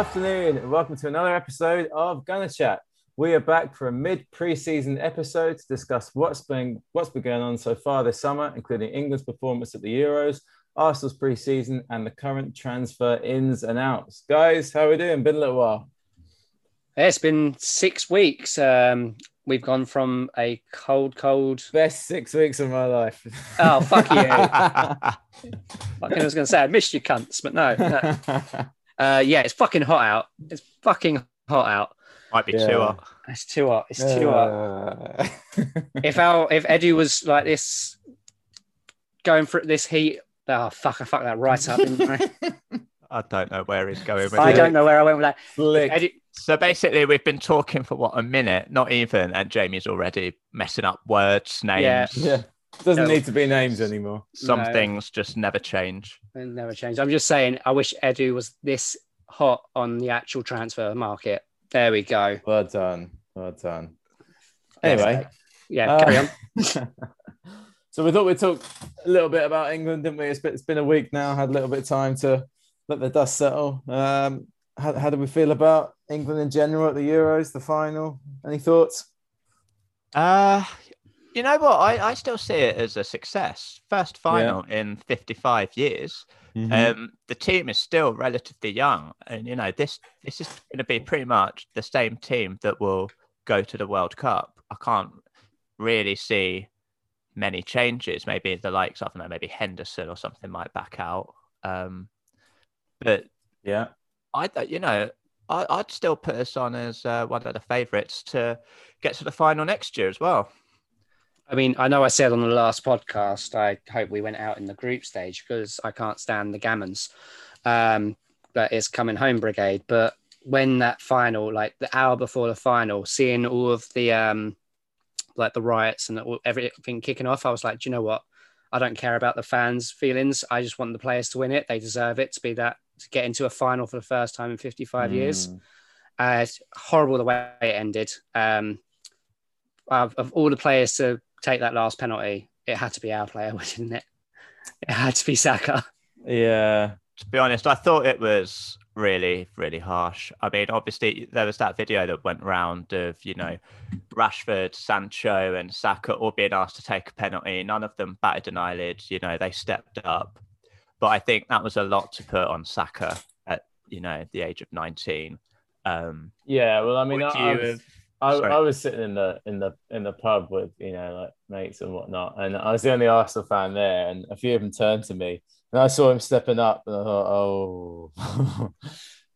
afternoon, and welcome to another episode of Gunner Chat. We are back for a mid preseason episode to discuss what's been what's been going on so far this summer, including England's performance at the Euros, Arsenal's preseason, and the current transfer ins and outs. Guys, how are we doing? Been a little while. It's been six weeks. Um, we've gone from a cold, cold. Best six weeks of my life. Oh fuck you! I was going to say I missed you, cunts, but no. no. Uh, yeah, it's fucking hot out. It's fucking hot out. Might be Yeah. too hot. It's too hot. It's too hot. Uh, If our if Eddie was like this, going for this heat. Oh fuck! I fucked that right up. Didn't I? I don't know where he's going with I it. don't know where I went with that. Flick. Eddie, So basically, we've been talking for what a minute, not even, and Jamie's already messing up words, names. Yeah. Yeah, doesn't No. need to be names anymore. Some No. things just never change. it never changed. I'm just saying. I wish Edu was this hot on the actual transfer market. There we go. Well done, well done. Anyway, Yeah, Uh, carry on. so we thought we'd talk a little bit about England, didn't we? It's been, it's been a week now. Had a little bit of time to let the dust settle. Um, how, how do we feel about England in general at the Euros, the final? Any thoughts? Uh, you know what? I, I still see it as a success. First final in 55 years. Mm-hmm. Um, the team is still relatively young, and you know this this is going to be pretty much the same team that will go to the World Cup. I can't really see many changes. Maybe the likes of I don't know, maybe Henderson or something might back out. Um, but yeah, I, you know, I, I'd still put us on as uh, one of the favourites to get to the final next year as well. I mean, I know I said on the last podcast, I hope we went out in the group stage because I can't stand the gammons. Um, but it's coming home brigade. But when that final, like the hour before the final, seeing all of the um, like the riots and all- everything kicking off, I was like, do you know what? I don't care about the fans' feelings. I just want the players to win it. They deserve it to be that to get into a final for the first time in 55 years. Mm. Uh, it's horrible the way it ended. Um, of, of all the players to take that last penalty, it had to be our player, didn't it? It had to be Saka. Yeah, To be honest, I thought it was really, really harsh. I mean, obviously, there was that video that went round of, you know, Rashford, Sancho, and Saka all being asked to take a penalty. None of them batted an eyelid. You know, they stepped up. But I think that was a lot to put on Saka at, you know, the age of 19. Um, yeah. Well, I mean, would I, I was, have- I. I was sitting in the in the in the pub with you know like mates and whatnot, and I was the only Arsenal fan there, and a few of them turned to me, and I saw him stepping up, and I thought, oh.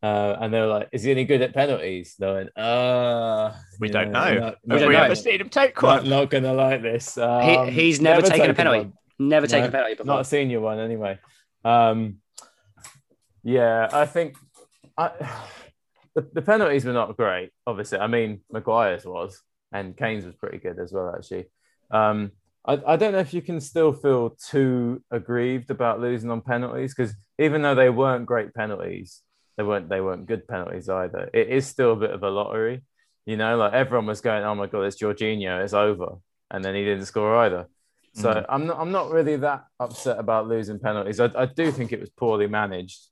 Uh, and they were like, "Is he any good at penalties?" They went, "Uh, we don't know. not- Have not don't we know. gonna- seen him take Not, one? not gonna like this. He, Um, he's never, taken a penalty. one. Never taken No, a penalty before. Not a senior one, anyway. Um, yeah, I think I, the, the penalties were not great. Obviously, I mean Maguire's was, and Kane's was pretty good as well. Actually, um, I, I don't know if you can still feel too aggrieved about losing on penalties because even though they weren't great penalties, they weren't they weren't good penalties either. It is still a bit of a lottery, you know. Like everyone was going, "Oh my god, it's Jorginho, it's over," and then he didn't score either. So Mhm. I'm not I'm not really that upset about losing penalties. I, I do think it was poorly managed.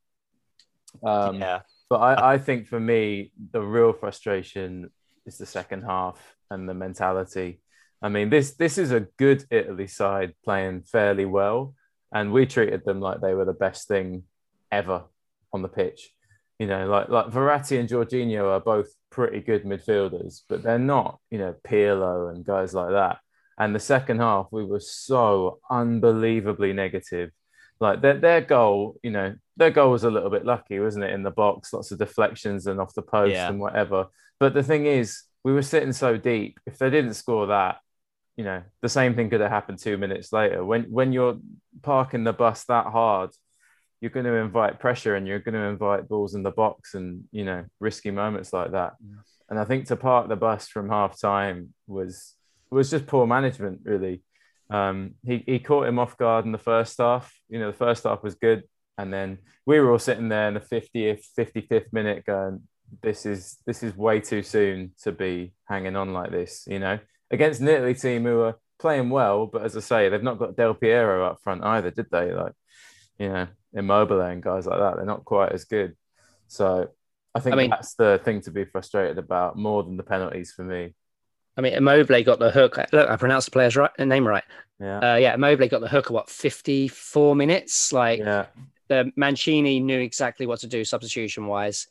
Um, yeah. But I, I think for me, the real frustration is the second half and the mentality. I mean, this this is a good Italy side playing fairly well, and we treated them like they were the best thing ever on the pitch. You know, like like Verratti and Jorginho are both pretty good midfielders, but they're not, you know, Pirlo and guys like that. And the second half, we were so unbelievably negative. Like their, their goal, you know, their goal was a little bit lucky, wasn't it? In the box, lots of deflections and off the post Yeah. and whatever. But the thing is, we were sitting so deep. If they didn't score that, you know, the same thing could have happened two minutes later. When when you're parking the bus that hard, you're going to invite pressure and you're going to invite balls in the box and you know risky moments like that. And I think to park the bus from half time was was just poor management, really. Um, he, he caught him off guard in the first half. You know, the first half was good. And then we were all sitting there in the 50th, 55th minute going, this is this is way too soon to be hanging on like this, you know, against an Italy team who are playing well, but as I say, they've not got Del Piero up front either, did they? Like, you know, Immobile and guys like that, they're not quite as good. So I think I mean- that's the thing to be frustrated about more than the penalties for me. I mean, Mobley got the hook. Look, I pronounced the player's right, name right. Yeah. Uh, yeah, Mobley got the hook at what, 54 minutes? Like, yeah. the Mancini knew exactly what to do substitution wise.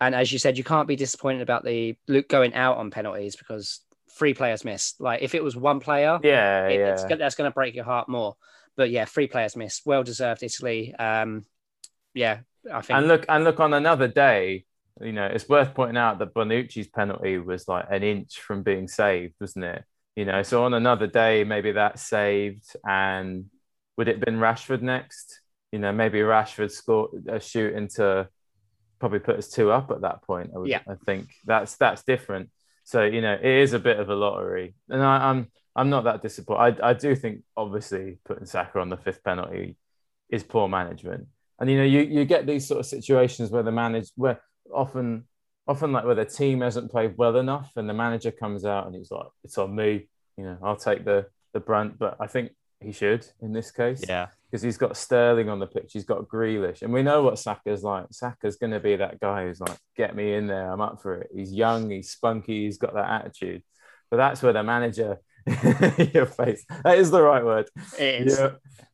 And as you said, you can't be disappointed about the Luke going out on penalties because three players missed. Like if it was one player, Yeah. it- yeah. it's, that's going to break your heart more. But yeah, three players missed. Well deserved, Italy. Um, yeah, I think. and look and look on another day you know it's worth pointing out that bonucci's penalty was like an inch from being saved wasn't it? You know so on another day maybe that's saved and would it have been rashford next? You know maybe rashford scored a shoot into probably put us two up at that point i, would, Yeah. I think. That's that's different. So you know it is a bit of a lottery. And I, i'm i'm not that disappointed. I, I do think obviously putting Saka on the fifth penalty is poor management. And you know, you, you get these sort of situations where the manager, where often, often like where the team hasn't played well enough, and the manager comes out and he's like, "It's on me," you know, I'll take the the brunt. But I think he should in this case, Yeah. because he's got Sterling on the pitch, he's got Grealish, and we know what Saka's like. Saka's going to be that guy who's like, "Get me in there, I'm up for it." He's young, he's spunky, he's got that attitude. But that's where the manager, your face, that is the right word. it is. Yeah,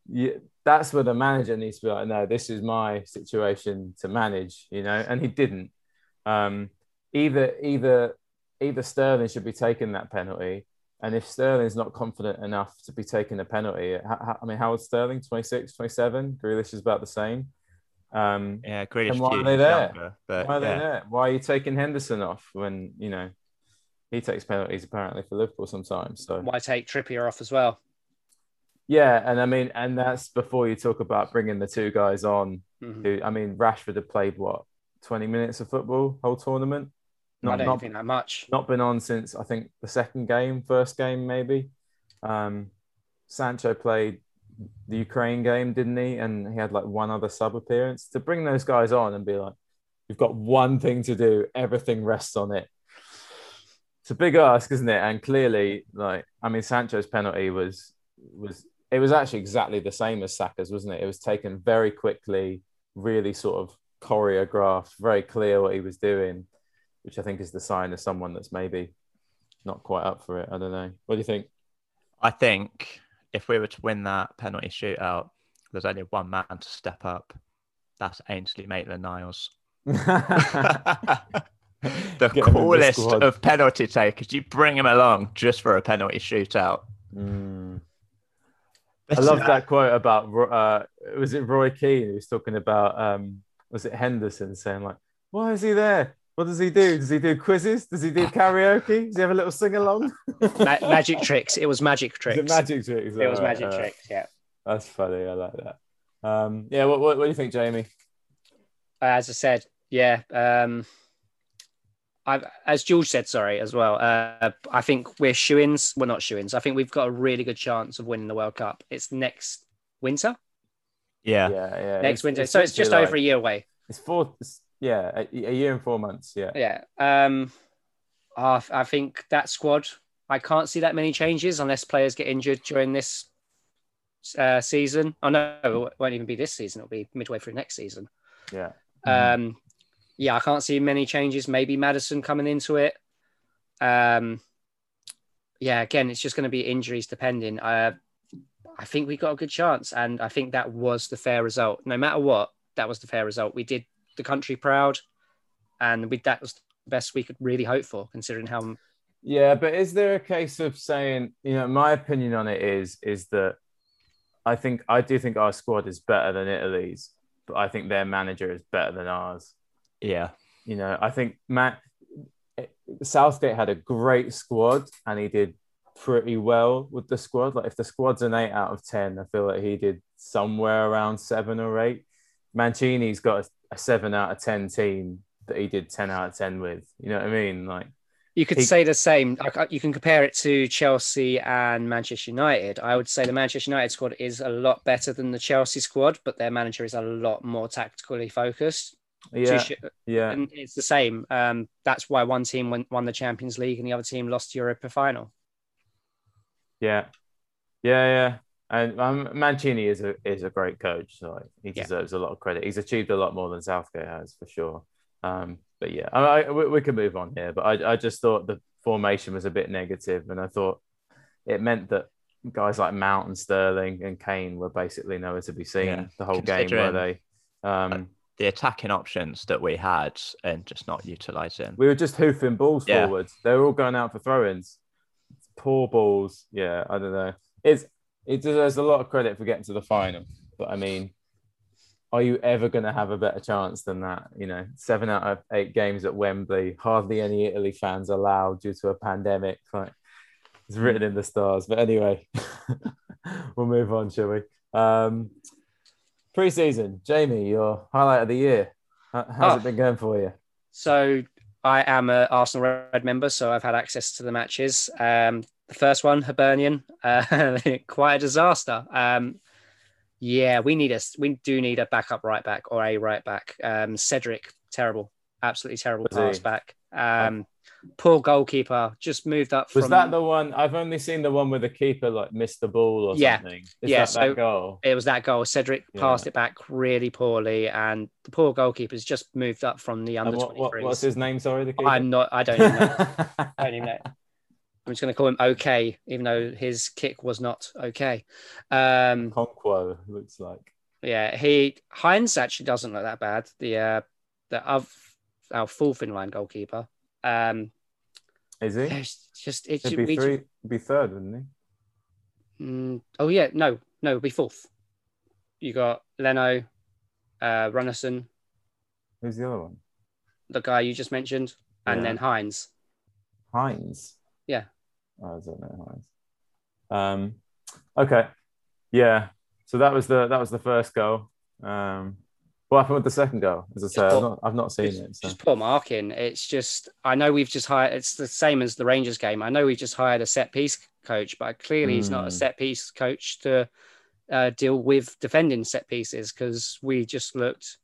yeah, that's where the manager needs to be like, no, this is my situation to manage, you know, and he didn't. Um, either either either Sterling should be taking that penalty, and if Sterling's not confident enough to be taking a penalty, I mean, how old Sterling? 26, 27? Grealish is about the same. Um, Yeah. Grealish And why few are they there? younger, but why are they yeah. there? Why are you taking Henderson off when you know he takes penalties apparently for Liverpool sometimes? So Why take Trippier off as well? Yeah, and I mean, and that's before you talk about bringing the two guys on. Mhm. Who, I mean, Rashford had played what twenty minutes of football whole tournament. I Not don't not, think that much. not been on since I think the second game, first game maybe. Um, Sancho played the Ukraine game, didn't he? And he had like one other sub appearance. To bring those guys on and be like, "You've got one thing to do. Everything rests on it." It's a big ask, isn't it? And clearly, like, I mean, Sancho's penalty was was it was actually exactly the same as Saka's, wasn't it? It was taken very quickly, really sort of choreographed, very clear what he was doing, which I think is the sign of someone that's maybe not quite up for it. I don't know. What do you think? I think if we were to win that penalty shootout, there's only one man to step up. That's Ainsley Maitland Niles. the Get in the coolest of penalty takers. You bring him along just for a penalty shootout. Mm. I love that quote about uh, was it Roy Keane who was talking about um, was it Henderson saying like, why is he there? What does he do? Does he do quizzes? Does he do karaoke? Does he have a little sing along? Ma- magic tricks. It was magic tricks. It magic tricks? It was right, magic right. tricks. Yeah. That's funny. I like that. Um, yeah. What, what, what do you think, Jamie? Uh, as I said, yeah. Um, I've, as George said, sorry, as well. Uh, I think we're shoe-ins. We're not shoe-ins. I think we've got a really good chance of winning the World Cup. It's next winter. Yeah. Yeah, yeah. Next It's- winter. so it's just literally over a year away. It's four. It's, yeah, a, a year and four months. Yeah. Yeah. Um, I, I think that squad. I can't see that many changes unless players get injured during this uh, season. Oh no, it won't even be this season. It'll be midway through next season. Yeah. Um, yeah, I can't see many changes. Maybe Maddison coming into it. Um, yeah, again, it's just going to be injuries depending. Uh, I think we got a good chance, and I think that was the fair result. No matter what, that was the fair result. We did the country proud, and we, that was the best we could really hope for, considering how. Yeah, but is there a case of saying, you know, my opinion on it is is that I think I do think our squad is better than Italy's, but I think their manager is better than ours. Yeah. You know, I think Matt Southgate had a great squad and he did pretty well with the squad. Like if the squad's an eight out of ten, I feel like he did somewhere around seven or eight. Mancini's got a, a seven out of ten team that he did ten out of ten with. You know what I mean? Like You could He- say the same. Uh, You can compare it to Chelsea and Manchester United. I would say the Manchester United squad is a lot better than the Chelsea squad, but their manager is a lot more tactically focused. Yeah, sh- yeah. and it's the same. Um, that's why one team won, won the Champions League and the other team lost Europa final. Yeah, yeah, yeah. And um, Mancini is a is a great coach. So like, he Yeah. deserves a lot of credit. He's achieved a lot more than Southgate has for sure. Um, but yeah, I, I, we, we can move on here. But I, I just thought the formation was a bit negative, and I thought it meant that guys like Mount and Sterling and Kane were basically nowhere to be seen Yeah, the whole game, were they? Um, The attacking options that we had and just not utilizing. we were just hoofing balls Yeah. forwards. They were all going out for throw-ins. Poor balls. Yeah, I don't know. It's it deserves a lot of credit for getting to the final, but I mean, are you ever going to have a better chance than that? You know, seven out of eight games at Wembley, hardly any Italy fans allowed due to a pandemic. Like it's written in the stars. But anyway, we'll move on, shall we? Um, pre-season, Jamie, your highlight of the year. How's Oh. it been going for you? So I am an Arsenal Red member, so I've had access to the matches. Um, the first one, Hibernian, uh, quite a disaster. Um, yeah, we need a we do need a backup right back or a right back. Um, Cedric, terrible, absolutely terrible Was pass he? back. Um, poor goalkeeper, just moved up. Was from, that the one? I've only seen the one where the keeper like missed the ball or Yeah. something. Is Yeah, that so- that goal? It was that goal. Cedric passed it back really poorly, and the poor goalkeeper's just moved up from the under what, what, what's his name? Sorry, the keeper. I'm not. I don't even know. I don't even know. I'm just going to call him OK, even though his kick was not okay. Um, Conquo looks like. yeah, he Heinz actually doesn't look that bad. The uh, the of our fourth in line goalkeeper. Um, Is he? it's just it should be three. Be third, wouldn't he? Mm, oh yeah, no, no, be fourth. You got Leno, uh, Runarsson, Who's the other one? the guy you just mentioned, and Yeah. then Heinz. Heinz. Yeah. Oh, I don't know Heinz. Um. Okay. Yeah. So that was the that was the first goal. Um. What happened with the second goal? As I said, I've not, I've not seen just, it. So. just poor marking. It's just I know we've just hired. It's the same as the Rangers game. I know we've just hired a set piece coach, but clearly he's not a Hmm. set piece coach to uh, deal with defending set pieces because we just looked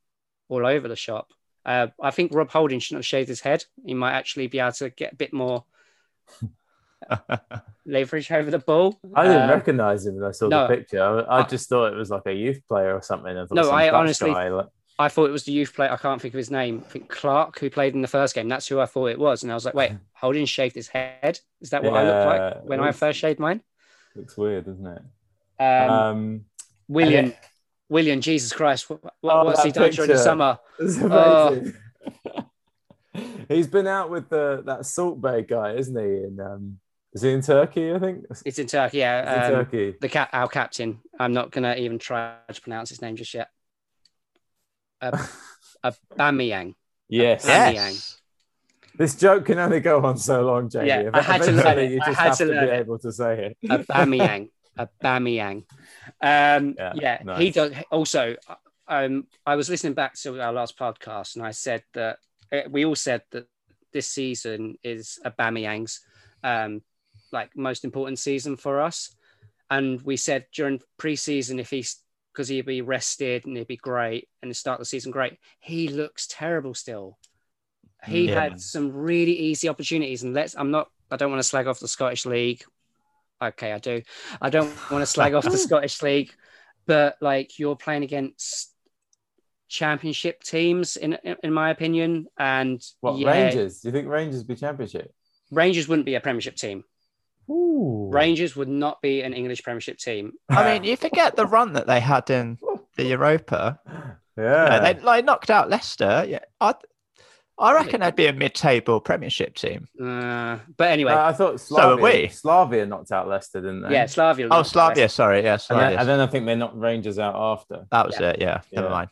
all over the shop. Uh, I think Rob Holding shouldn't have shaved his head. He might actually be able to get a bit more leverage over the ball. I didn't Uh, recognize him when I saw no. the picture. I, I I- just thought it was like a youth player or something. I No, I honestly- guy, like- I thought it was the youth player. I can't think of his name. I think Clark, who played in the first game. That's who I thought it was. And I was like, wait, Holding shaved his head. Is that what I look like when I first shaved mine? looks weird, doesn't it? Um, Um, Willian, and Willian, Jesus Christ, what, what, Oh, what's he done during the summer? Oh. He's been out with the that Salt Bae guy, isn't he? In um, is he in Turkey? I think. It's in Turkey. Yeah, in um, Turkey. the cat, our captain. I'm not gonna even try to pronounce his name just yet. Uh, Aubameyang. Yes. Yeah. yes. This joke can only go on so long, Jamie. Yeah, I had to learn it. You I just had have to to, be it. able to say it. Aubameyang. Aubameyang. Um, Yeah, yeah, nice. he does. Also, um, I was listening back to our last podcast, and I said that uh, we all said that this season is Aubameyang's um, like most important season for us, and we said during preseason if he's because he'd be rested and he'd be great and start the season great. He looks terrible still. He mm. Yeah. had some really easy opportunities, and let's. I'm not. I don't want to slag off the Scottish League. Okay, I do. I don't want to slag off the Scottish League, but like you're playing against championship teams, in in, in my opinion, and What yeah, Rangers? Do you think Rangers be championship? Rangers wouldn't be a Premiership team. Ooh. Rangers would not be an English Premiership team. I mean, you forget the run that they had in the Europa. You know, Yeah. they like knocked out Leicester. Yeah, I, I reckon they'd be a mid-table Premiership team. Uh, but anyway, Uh, I thought So are Slavia, we. Slavia knocked out Leicester, didn't they? yeah, Slavia. Oh, Slavia. Sorry, yeah, And then, and then I think they knocked Rangers out after. that was Yeah. it. Yeah, never Yeah. mind.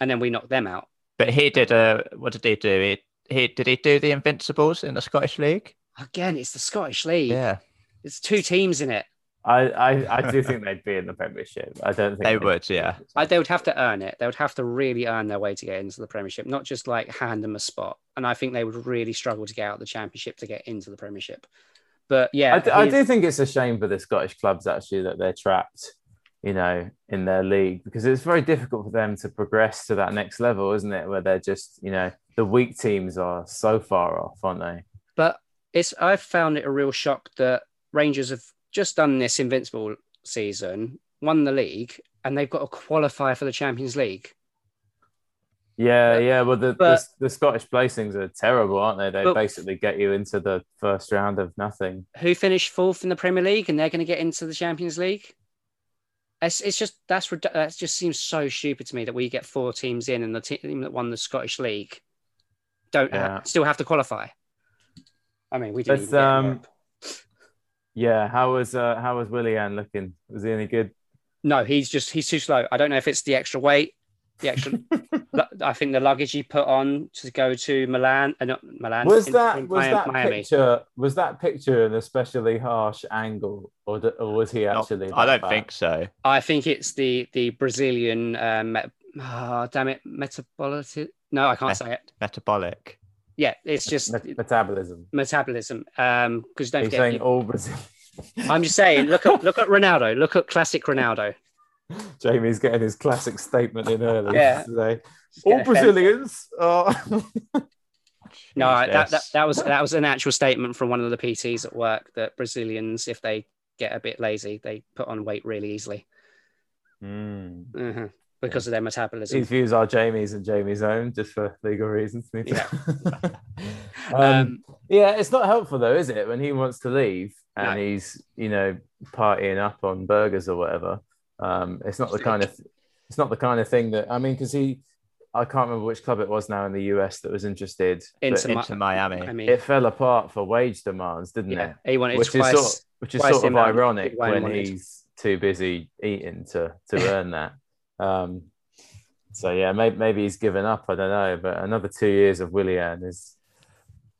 and then we knocked them out. But he did a. What did he do? He, he did he do the Invincibles in the Scottish League? Again, it's the Scottish League. Yeah, It's two teams in it. I, I, I do think they'd be in the Premiership. I don't think They they'd- yeah. I, they would have to earn it. They would have to really earn their way to get into the Premiership, not just like hand them a spot. And I think they would really struggle to get out of the Championship to get into the Premiership. But yeah, I, do- I do think it's a shame for the Scottish clubs actually that they're trapped, you know, in their league because it's very difficult for them to progress to that next level, isn't it? Where they're just, you know, the weak teams are so far off, aren't they? But it's I've found it a real shock that Rangers have just done this invincible season, won the league, and they've got to qualify for the Champions League. Yeah, yeah. Well, the, But- the the Scottish placings are terrible, aren't they? They But- basically get you into the first round of nothing. Who finished fourth in the Premier League and they're going to get into the Champions League? It's, it's just that's that just seems so stupid to me that we get four teams in and the team that won the Scottish League don't Yeah. still have to qualify. I mean, we get um. Yeah. How was uh, how was Willian looking? Was he any good? No, he's just he's too slow. I don't know if it's the extra weight, the extra. I think the luggage he put on to go to Milan, uh, not Milan. Was in- that in was Mi- that Miami? picture was that picture an especially harsh angle, or, d- or was he Not- actually? I don't bad? think so. I think it's the the Brazilian. Um, met- oh, damn it, metabolic. No, I can't Met- say it. Metabolic. Yeah, it's just Met- metabolism. metabolism. Um, because don't He's forget, saying all Brazil. I'm just saying. Look at look at Ronaldo. Look at classic Ronaldo. Jamie's getting his classic statement in early Yeah. today. Just All. Brazilians are. No, that, that that was that was an actual statement from one of the PTs at work that Brazilians, if they get a bit lazy, they put on weight really easily Hmm. Mhm. Because of their metabolism. These views are Jamie's and Jamie's own, just for legal reasons. Yeah. um, Um, yeah, it's not helpful though, is it? When he wants to leave and No. he's, you know, partying up on burgers or whatever. Um, it's not the kind of, it's not the kind of thing that I mean, because he, I can't remember which club it was now in the US that was interested. Into Into Miami. I mean, it fell apart for wage demands, didn't yeah, it? he wanted Which twice. is sort, which is sort of ironic when he's too busy eating to to earn that. Um, so yeah, maybe, maybe he's given up. I don't know, but another two years of Willian is.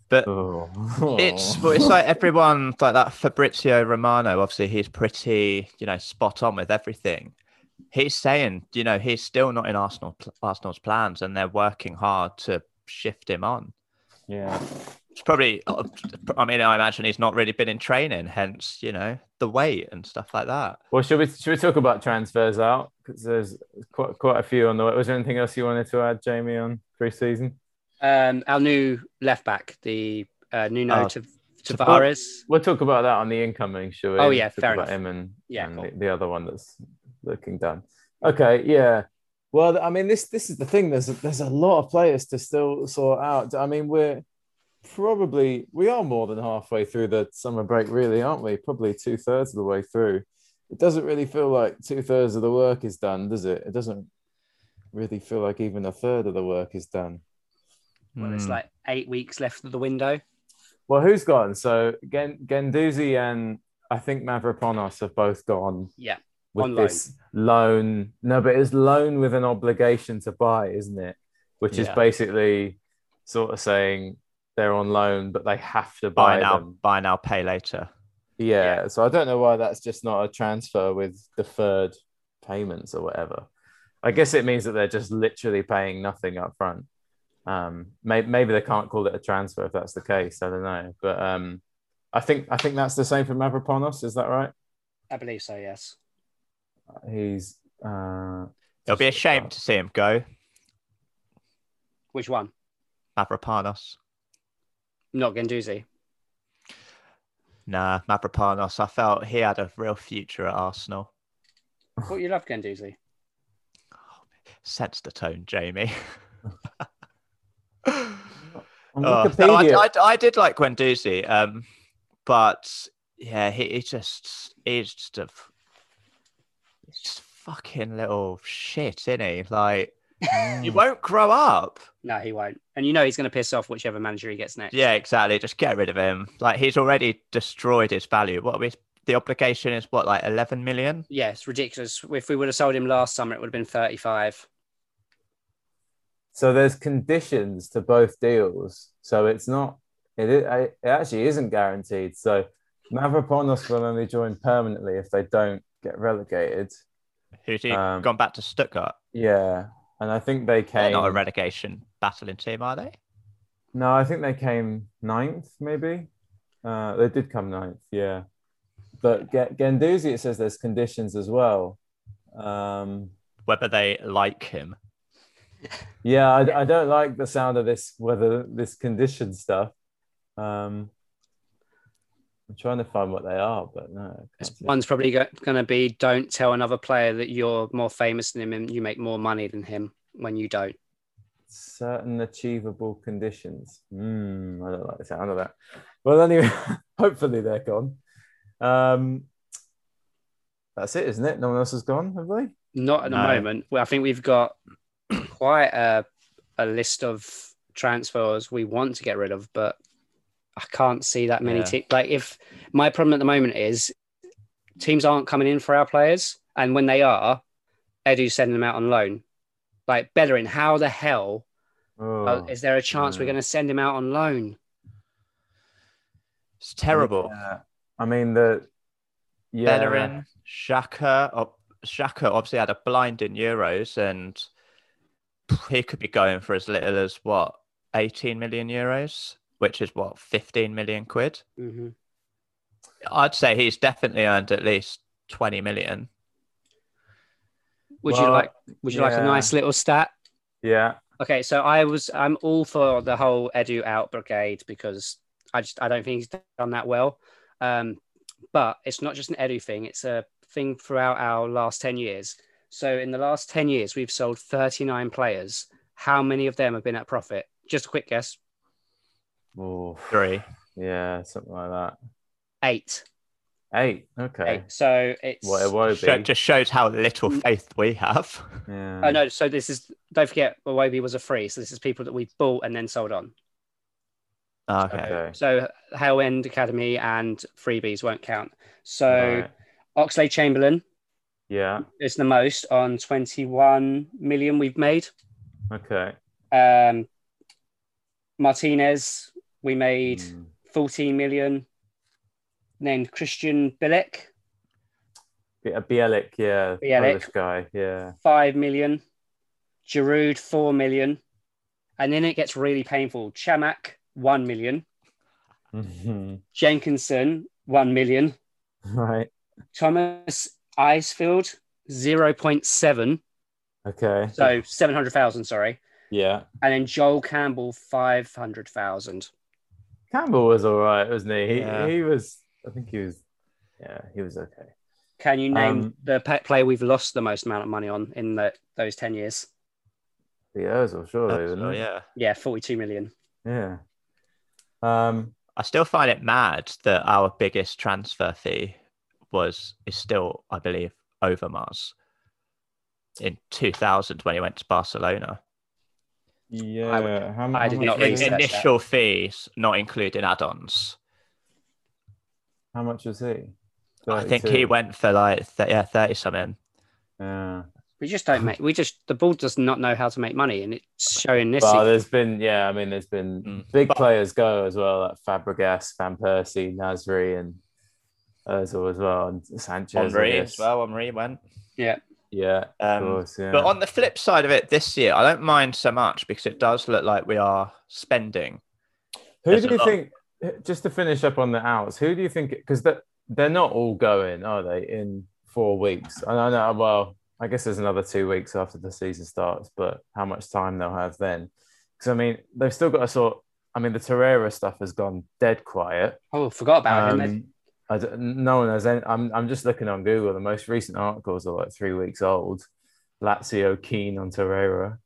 But Oh. It's well, it's like everyone like that Fabrizio Romano. Obviously, he's pretty, you know, spot on with everything. He's saying, you know, he's still not in Arsenal Arsenal's plans, and they're working hard to shift him on. yeah. It's probably, I mean, I imagine he's not really been in training, hence, you know, the weight and stuff like that. Well, should we should we talk about transfers out? Because there's quite quite a few on the way. Was there anything else you wanted to add, Jamie, on pre-season? Um, our new left back, the uh, Nuno Oh, Tav- Tav- Tavares. We'll talk about that on the incoming, shall we? Oh, yeah, Talk fair about enough. him and, Yeah, and cool. the, the other one that's looking done. Okay, yeah. Well, I mean, this this is the thing. There's a, there's a lot of players to still sort out. I mean, we're probably we are more than halfway through the summer break, really, aren't we? Probably two thirds of the way through. It doesn't really feel like two thirds of the work is done, does it? It doesn't really feel like even a third of the work is done. Well, it's Hmm. like eight weeks left of the window. Well, who's gone? So Gen- Guendouzi and I think Mavropanos have both gone Yeah, with on this loan. No, but it's loan with an obligation to buy, isn't it? Which is basically sort of saying they're on loan, but they have to buy buy, now, them. buy now, pay later. Yeah. So I don't know why that's just not a transfer with deferred payments or whatever. I guess it means that they're just literally paying nothing up front. Um, maybe, maybe they can't call it a transfer if that's the case. I don't know, but um, I think I think that's the same for Mavropanos. Is that right? I believe so. Yes. He's. Uh, It'll be a shame to see him go, Which one? Mavropanos. Not Guendouzi. Nah, Mavropanos. I felt he had a real future at Arsenal. Thought you loved Guendouzi. Sense the tone, Jamie. Oh, no, I, I, I did like Guendouzi, um, but yeah, he, he just he's just a he's just fucking little shit, isn't he? Like you won't grow up. No, he won't. And you know he's going to piss off whichever manager he gets next. Yeah, exactly. Just get rid of him. Like he's already destroyed his value. What we the obligation is what like eleven million. Yeah, it's ridiculous. If we would have sold him last summer, it would have been 35. So there's conditions to both deals. So it's not. It, it actually isn't guaranteed. So Mavropanos will only join permanently if they don't get relegated. Who's he Um, gone back to Stuttgart? Yeah, and I think they They're came. not a relegation battling team, are they? no, I think they came ninth, maybe. Uh, they did come ninth, yeah. But Ge- Guendouzi, it says there's conditions as well. Um, Whether they like him. yeah, I, I don't like the sound of this. Whether this condition stuff. Um, I'm trying to find what they are, but no. This see. One's probably going to be don't tell another player that you're more famous than him and you make more money than him when you don't. certain achievable conditions. Hmm, I don't like the sound of that. Well, anyway, hopefully they're gone. Um, that's it, isn't it? No one else has gone, have they? Not at the moment. Well, I think we've got quite a, a list of transfers we want to get rid of, but I can't see that many. Yeah. te- like, if my problem at the moment is teams aren't coming in for our players, and when they are, Edu's sending them out on loan. Like Bellerin, how the hell Oh, uh, is there a chance we're going to send him out on loan? It's terrible. yeah. I mean the yeah. Bellerin, Xhaka, oh, Xhaka obviously had a blind in Euros, and he could be going for as little as what 18 million euros, which is what 15 million quid. hmm I'd say he's definitely earned at least 20 million. Would you like? Would you like a nice little stat? Yeah. Okay, so I was I'm all for the whole Edu out brigade because I just I don't think he's done that well. Um, but it's not just an Edu thing; it's a thing throughout our last ten years. So in the last ten years, we've sold 39 players. How many of them have been at profit? Just a quick guess: Oh, Three. yeah, something like that. eight. Eight. Okay. Eight. So it's What it won't Sho- just shows how little faith we have. Yeah. oh no. So this is don't forget, Iwobi was a free. So this is people that we bought and then sold on. Okay. Okay. So Hale End Academy and freebies won't count. So Right. Oxlade Chamberlain Yeah. is the most on 21 million we've made. Okay. Um, Martinez, we made Mm. 14 million. Then Krystian Bielik, A Bielik, yeah. Bielik. Guy. Yeah. 5 million. Giroud, 4 million. And then it gets really painful. Chamakh, 1 million. Mhm. Jenkinson, 1 million. right. Thomas Eisfeld, 0.7. Okay. So 700,000, sorry. yeah. And then Joel Campbell, 500,000. Campbell was all right, wasn't he? He, Yeah. he was. I think he was. Yeah, he was okay. Can you name Um, the pet player we've lost the most amount of money on in the, those 10 years? The Ozil, surely. That's- wasn't oh, it? yeah. Yeah, 42 million. Yeah. Um. I still find it mad that our biggest transfer fee was is still, I believe, Overmars in 2000 when he went to Barcelona. Yeah. would- how, I did much not was research he? that. Initial fees, not including add-ons. How much was he? I think he went for like th- yeah, 30 something. Yeah. We just don't make, we just, the board does not know how to make money. And it's showing this. Well, there's been yeah. I mean, there's been Mm. big But- players go as well, like Fabregas, Van Persie, Nasri, and Ozil as well, and Sanchez. I Henry as well. Henry went. yeah. Yeah. Of Um, course. Yeah. But on the flip side of it, this year, I don't mind so much because it does look like we are spending. Who there's do you lot. think? Just to finish up on the outs, who do you think? Because they're, they're not all going, are they? In four weeks, and I know. Well, I guess there's another two weeks after the season starts, but how much time they'll have then? Because I mean, they've still got a sort. I mean, the Torreira stuff has gone dead quiet. Oh, forgot about him. I don't- no one has any. I'm, I'm just looking on Google. The most recent articles are like three weeks old. Lazio keen on Torreira.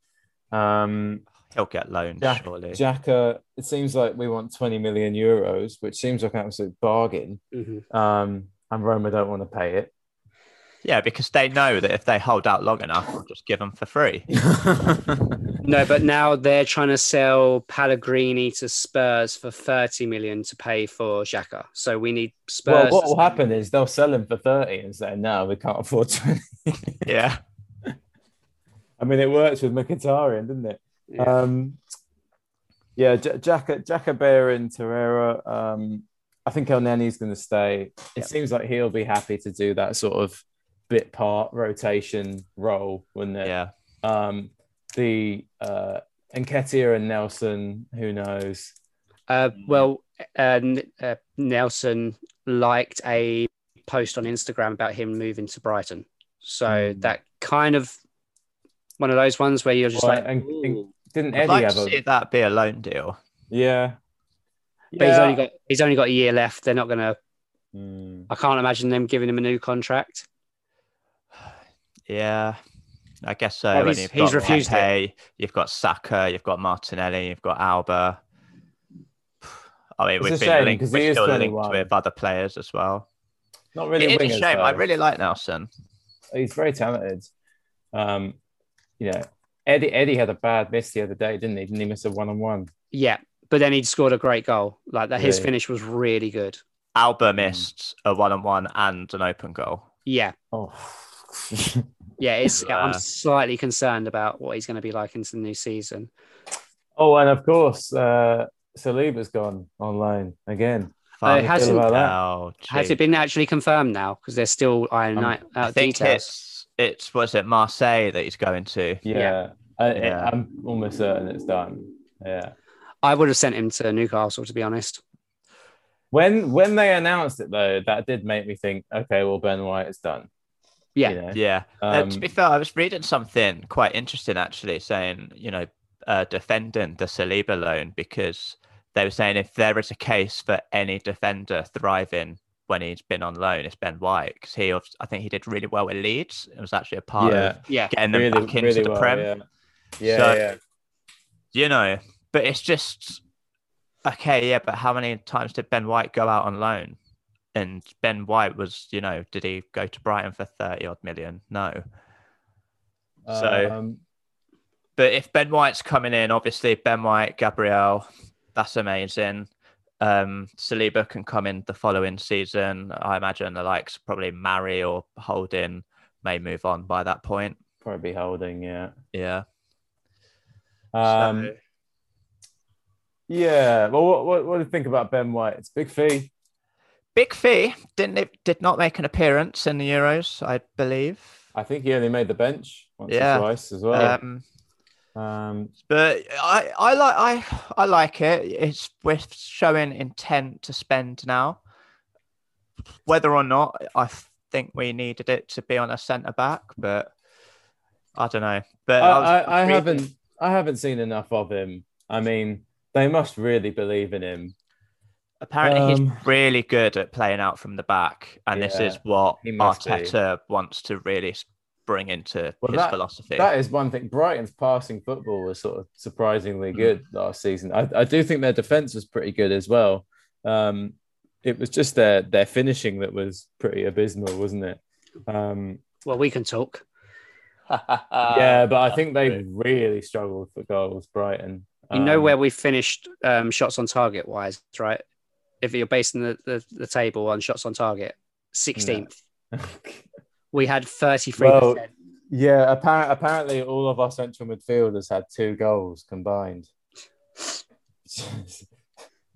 Um, He'll get loaned, Jack, surely. Xhaka, it seems like we want 20 million euros, which seems like an absolute bargain. Mhm. Um, and Roma don't want to pay it. Yeah, because they know that if they hold out long enough, we'll just give them for free. No, but now they're trying to sell Pellegrini to Spurs for 30 million to pay for Xhaka. So we need Spurs. well, what will happen is they'll sell him for 30 and say, no, we can't afford 20. Yeah. I mean, it works with Mkhitaryan, didn't it? Yeah. Um, yeah, J- Xhaka, Xhaka Bear and Torreira. Um, I think Elneny's going to stay. It Yep. seems like he'll be happy to do that sort of bit part rotation role, wouldn't it? Yeah. Um, the uh, Nketiah and Nelson, who knows? Uh, well, uh, uh, Nelson liked a post on Instagram about him moving to Brighton. So Mm. that kind of one of those ones where you're just Well, like, and- and- Didn't I'd Eddie like have to a see that be a loan deal. yeah? but he's only got he's only got a year left. They're not gonna. Hmm. I can't imagine them giving him a new contract. Yeah. I guess so. Well, when he's- you've he's got refused it. You've got Saka, you've got Martinelli, you've got Alba. I mean, It's we've a been shame, linked, 'cause he we're is still linked with other players as well. Not really. it is wingers, a shame. I really like Nelson. he's very talented. Um, you know, Eddie Eddie had a bad miss the other day, didn't he? Didn't he miss a one on one? Yeah, but then he scored a great goal. Like that, his Yeah. finish was really good. Alba missed a one-on-one and an open goal. Yeah, Oh, yeah. It's Yeah. I'm slightly concerned about what he's going to be like into the new season. oh, and of course, uh, Saliba's gone on loan again. Uh, it hasn't, feel that? Oh, Has it been actually confirmed now? Because they're still ironing Um, out I think details. it's it's was it Marseille that he's going to. Yeah, Yeah. I, Yeah. I'm almost certain it's done. Yeah. I would have sent him to Newcastle, to be honest. When when they announced it though, that did make me think, okay, well Ben White is done. Yeah. You know? Yeah. Uh, Um, to be fair, I was reading something quite interesting actually, saying you know uh, defending the Saliba loan because they were saying if there is a case for any defender thriving when he's been on loan, it's Ben White because he, I think he did really well with Leeds. It was actually a part yeah. of Yeah, getting them Really, back into really the well, Prem. Yeah. Yeah, So- yeah. You know, but it's just okay. Yeah, but how many times did Ben White go out on loan? And Ben White was, you know, did he go to Brighton for thirty odd million? No. So- Um, But if Ben White's coming in, obviously Ben White, Gabriel, that's amazing. Um, Saliba can come in the following season. I imagine the likes probably Mari or Holding may move on by that point. probably holding, yeah. Yeah. Um, So- yeah. Well, what, what, what do you think about Ben White? It's big fee. Big Fee didn't it, did not make an appearance in the Euros, I believe. I think he only made the bench once Yeah. or twice as well. Um, Um, but I, I like I I like it. It's we're showing intent to spend now. Whether or not I think we needed it to be on a centre back, but I don't know. But I, I, I haven't I haven't seen enough of him. I mean, they must really believe in him. Apparently, Um, he's really good at playing out from the back, and this is what he must be. Arteta wants to really bring into Well, his that- philosophy. That is one thing. Brighton's passing football was sort of Mm. surprisingly good last season. I, I do think their defense was pretty good as well. Um, it was just their their finishing that was pretty abysmal, wasn't it? Um, well, we can talk. yeah, but I think they really struggled for goals. Brighton. You know Um, where we finished um, shots on target wise, right? If you're basing the, the, the table on shots on target, 16th. We had 33%. Well, yeah, apparently, apparently all of our central midfielders had two goals combined.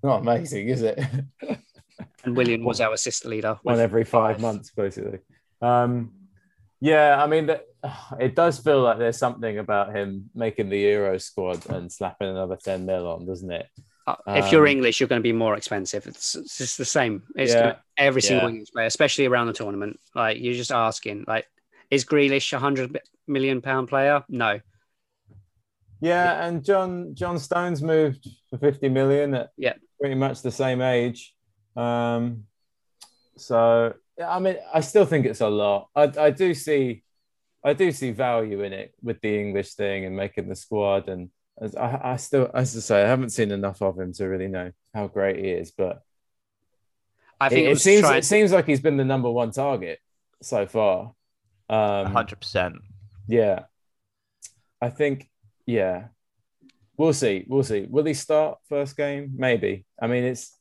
Not amazing, is it? and Willian was our assist leader. One every five five. months, basically. Um, yeah, I mean, it does feel like there's something about him making the Euro squad and slapping another 10 mil on, doesn't it? Uh, if you're Um, English, you're going to be more expensive. It's, it's just the same. It's Yeah. gonna- every single Yeah. English player, especially around the tournament. Like you're just asking, like, is Grealish a hundred million pound player? No. Yeah, and John John Stones moved for 50 million at Yeah. pretty much the same age. Um, so I mean, I still think it's a lot. I, I do see, I do see value in it with the English thing and making the squad. And as I, I still, as I say, I haven't seen enough of him to really know how great he is. But I think it, it seems it seems like he's been the number one target so far. Um, hundred percent. yeah. I think, yeah. We'll see. We'll see. Will he start first game? Maybe. I mean, it's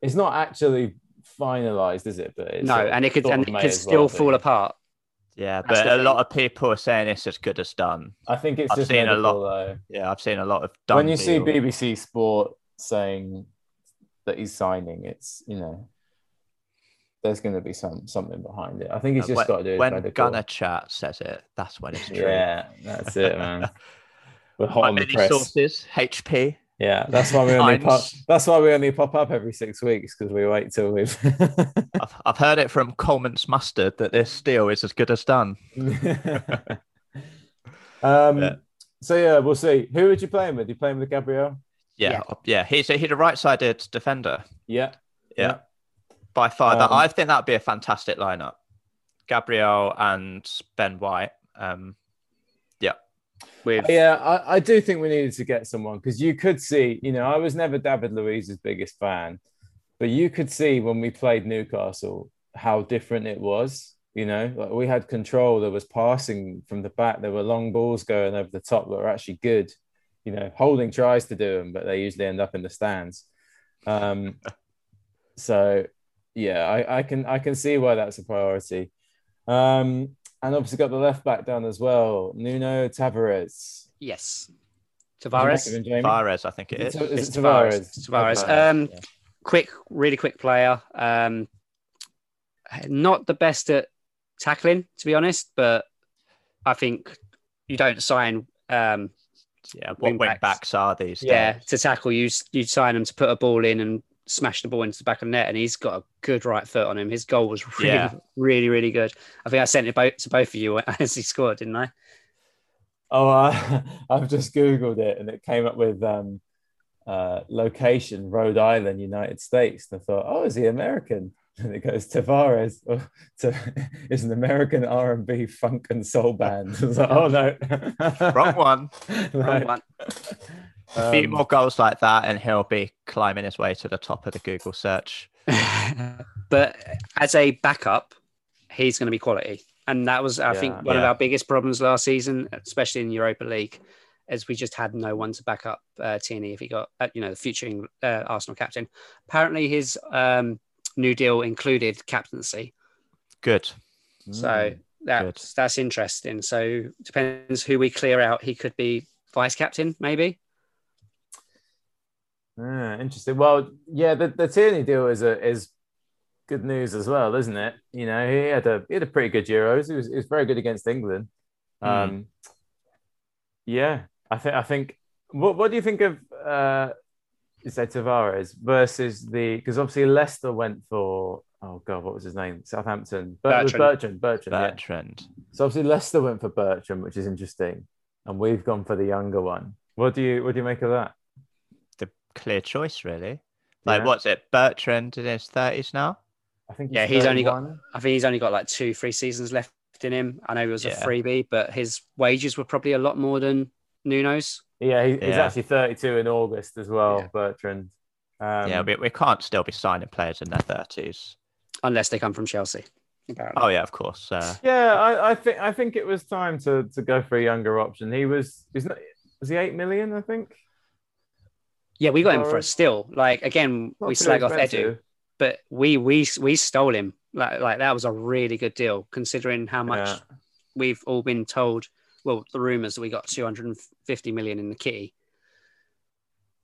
it's not actually finalized, is it? But it's no, and it could and it could still well fall apart. Yeah, That's but a lot of people are saying it's as good as done. I think it's I've just seen a lot. though. Yeah, I've seen a lot of done. When you see. BBC Sport saying that he's signing, it's you know, there's going to be some something behind it. I think he's Uh, just when, got to do his when medical. Gunner Chat says it, that's when it's true. Yeah, that's it, man. We're hot Like on the many press. sources, HP. Yeah, that's why we only pop. Times. That's why we only pop up every six weeks because we wait till we've. I've, I've heard it from Colman's Mustard that this deal is as good as done. um. Yeah. So yeah, we'll see. Who would you play him with? You playing with Gabriel? Yeah, yeah. He's a, he's a right-sided defender. Yeah. Yeah, by far. that Um, I think that'd be a fantastic lineup. Gabriel and Ben White. Um, With Yeah, I, I do think we needed to get someone because you could see, you know, I was never David Luiz's biggest fan, but you could see when we played Newcastle how different it was. You know, like we had control. There was passing from the back. There were long balls going over the top that were actually good. You know, Holding tries to do them, but they usually end up in the stands. Um, so yeah, I, I can I can see why that's a priority. Um, and obviously got the left back down as well, Nuno Tavares. yes, Tavares. Tavares. I think it is. Is it, is It's it Tavares? Tavares. Um, Yeah. quick, really quick player. Um, not the best at tackling, to be honest, but I think you don't sign. Um, Yeah, what wing wing backs. backs are these? yeah, days? to tackle you, you sign them to put a ball in and smash the ball into the back of the net, and he's got a good right foot on him. His goal was really, Yeah. really, really good. I think I sent it both to both of you as he scored, didn't I? Oh, I, I've just googled it and it came up with um, uh, location Rhode Island, United States. And I thought, oh, is he American? And it goes Tavares. Oh, to, is an American R and B funk and soul band. I was like, oh no, Wrong one. Wrong one. A few Um, more goals like that, and he'll be climbing his way to the top of the Google search. but as a backup, he's going to be quality. And that was, I think, Yeah. one of our biggest problems last season, especially in Europa League, as we just had no one to back up uh, Tierney if he got, uh, you know, the future uh, Arsenal captain. Apparently, his um, new deal included captaincy, Good. so mm. that's that's interesting. So depends who we clear out. He could be vice captain, maybe. Ah, interesting. Well, yeah, the, the Tierney deal is a is good news as well, isn't it? You know, he had a he had a pretty good Euros. He was, he was very good against England. Hmm. Um, yeah, I think I think. What what do you think of uh, say Tavares versus the because obviously Leicester went for oh god what was his name Southampton Ber- Bertrand. Bertrand Bertrand yeah. Bertrand. So obviously Leicester went for Bertrand, which is interesting, and we've gone for the younger one. What do you what do you make of that? The clear choice, really. Like, Yeah. what's it? Bertrand in his 30s now? I think Yeah, he's only got- I think he's only got like two, three seasons left in him. I know he was a freebie, but his wages were probably a lot more than Nuno's. Yeah, he, he's Yeah. actually 32 in August as well, Yeah. Bertrand. Um, yeah, we, we can't still be signing players in their 30s. unless they come from Chelsea. Apparently. Oh, yeah, of course. Uh, yeah, I, I think I think it was time to to go for a younger option. He was he's not was he eight million? I think. Yeah, we got him for a Torres. steal. Like again, Not we slag off Edu, but we we we stole him. Like like that was a really good deal considering how much Yeah. we've all been told. Well, the rumors that we got 250 million in the kitty.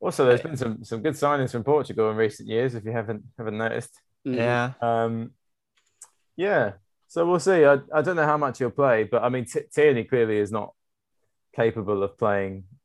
Also, there's been some some good signings from Portugal in recent years. If you haven't haven't noticed. Mhm. yeah. Um, yeah, so we'll see. I, I don't know how much he'll play, but I mean, T- Tierney clearly is not capable of playing a full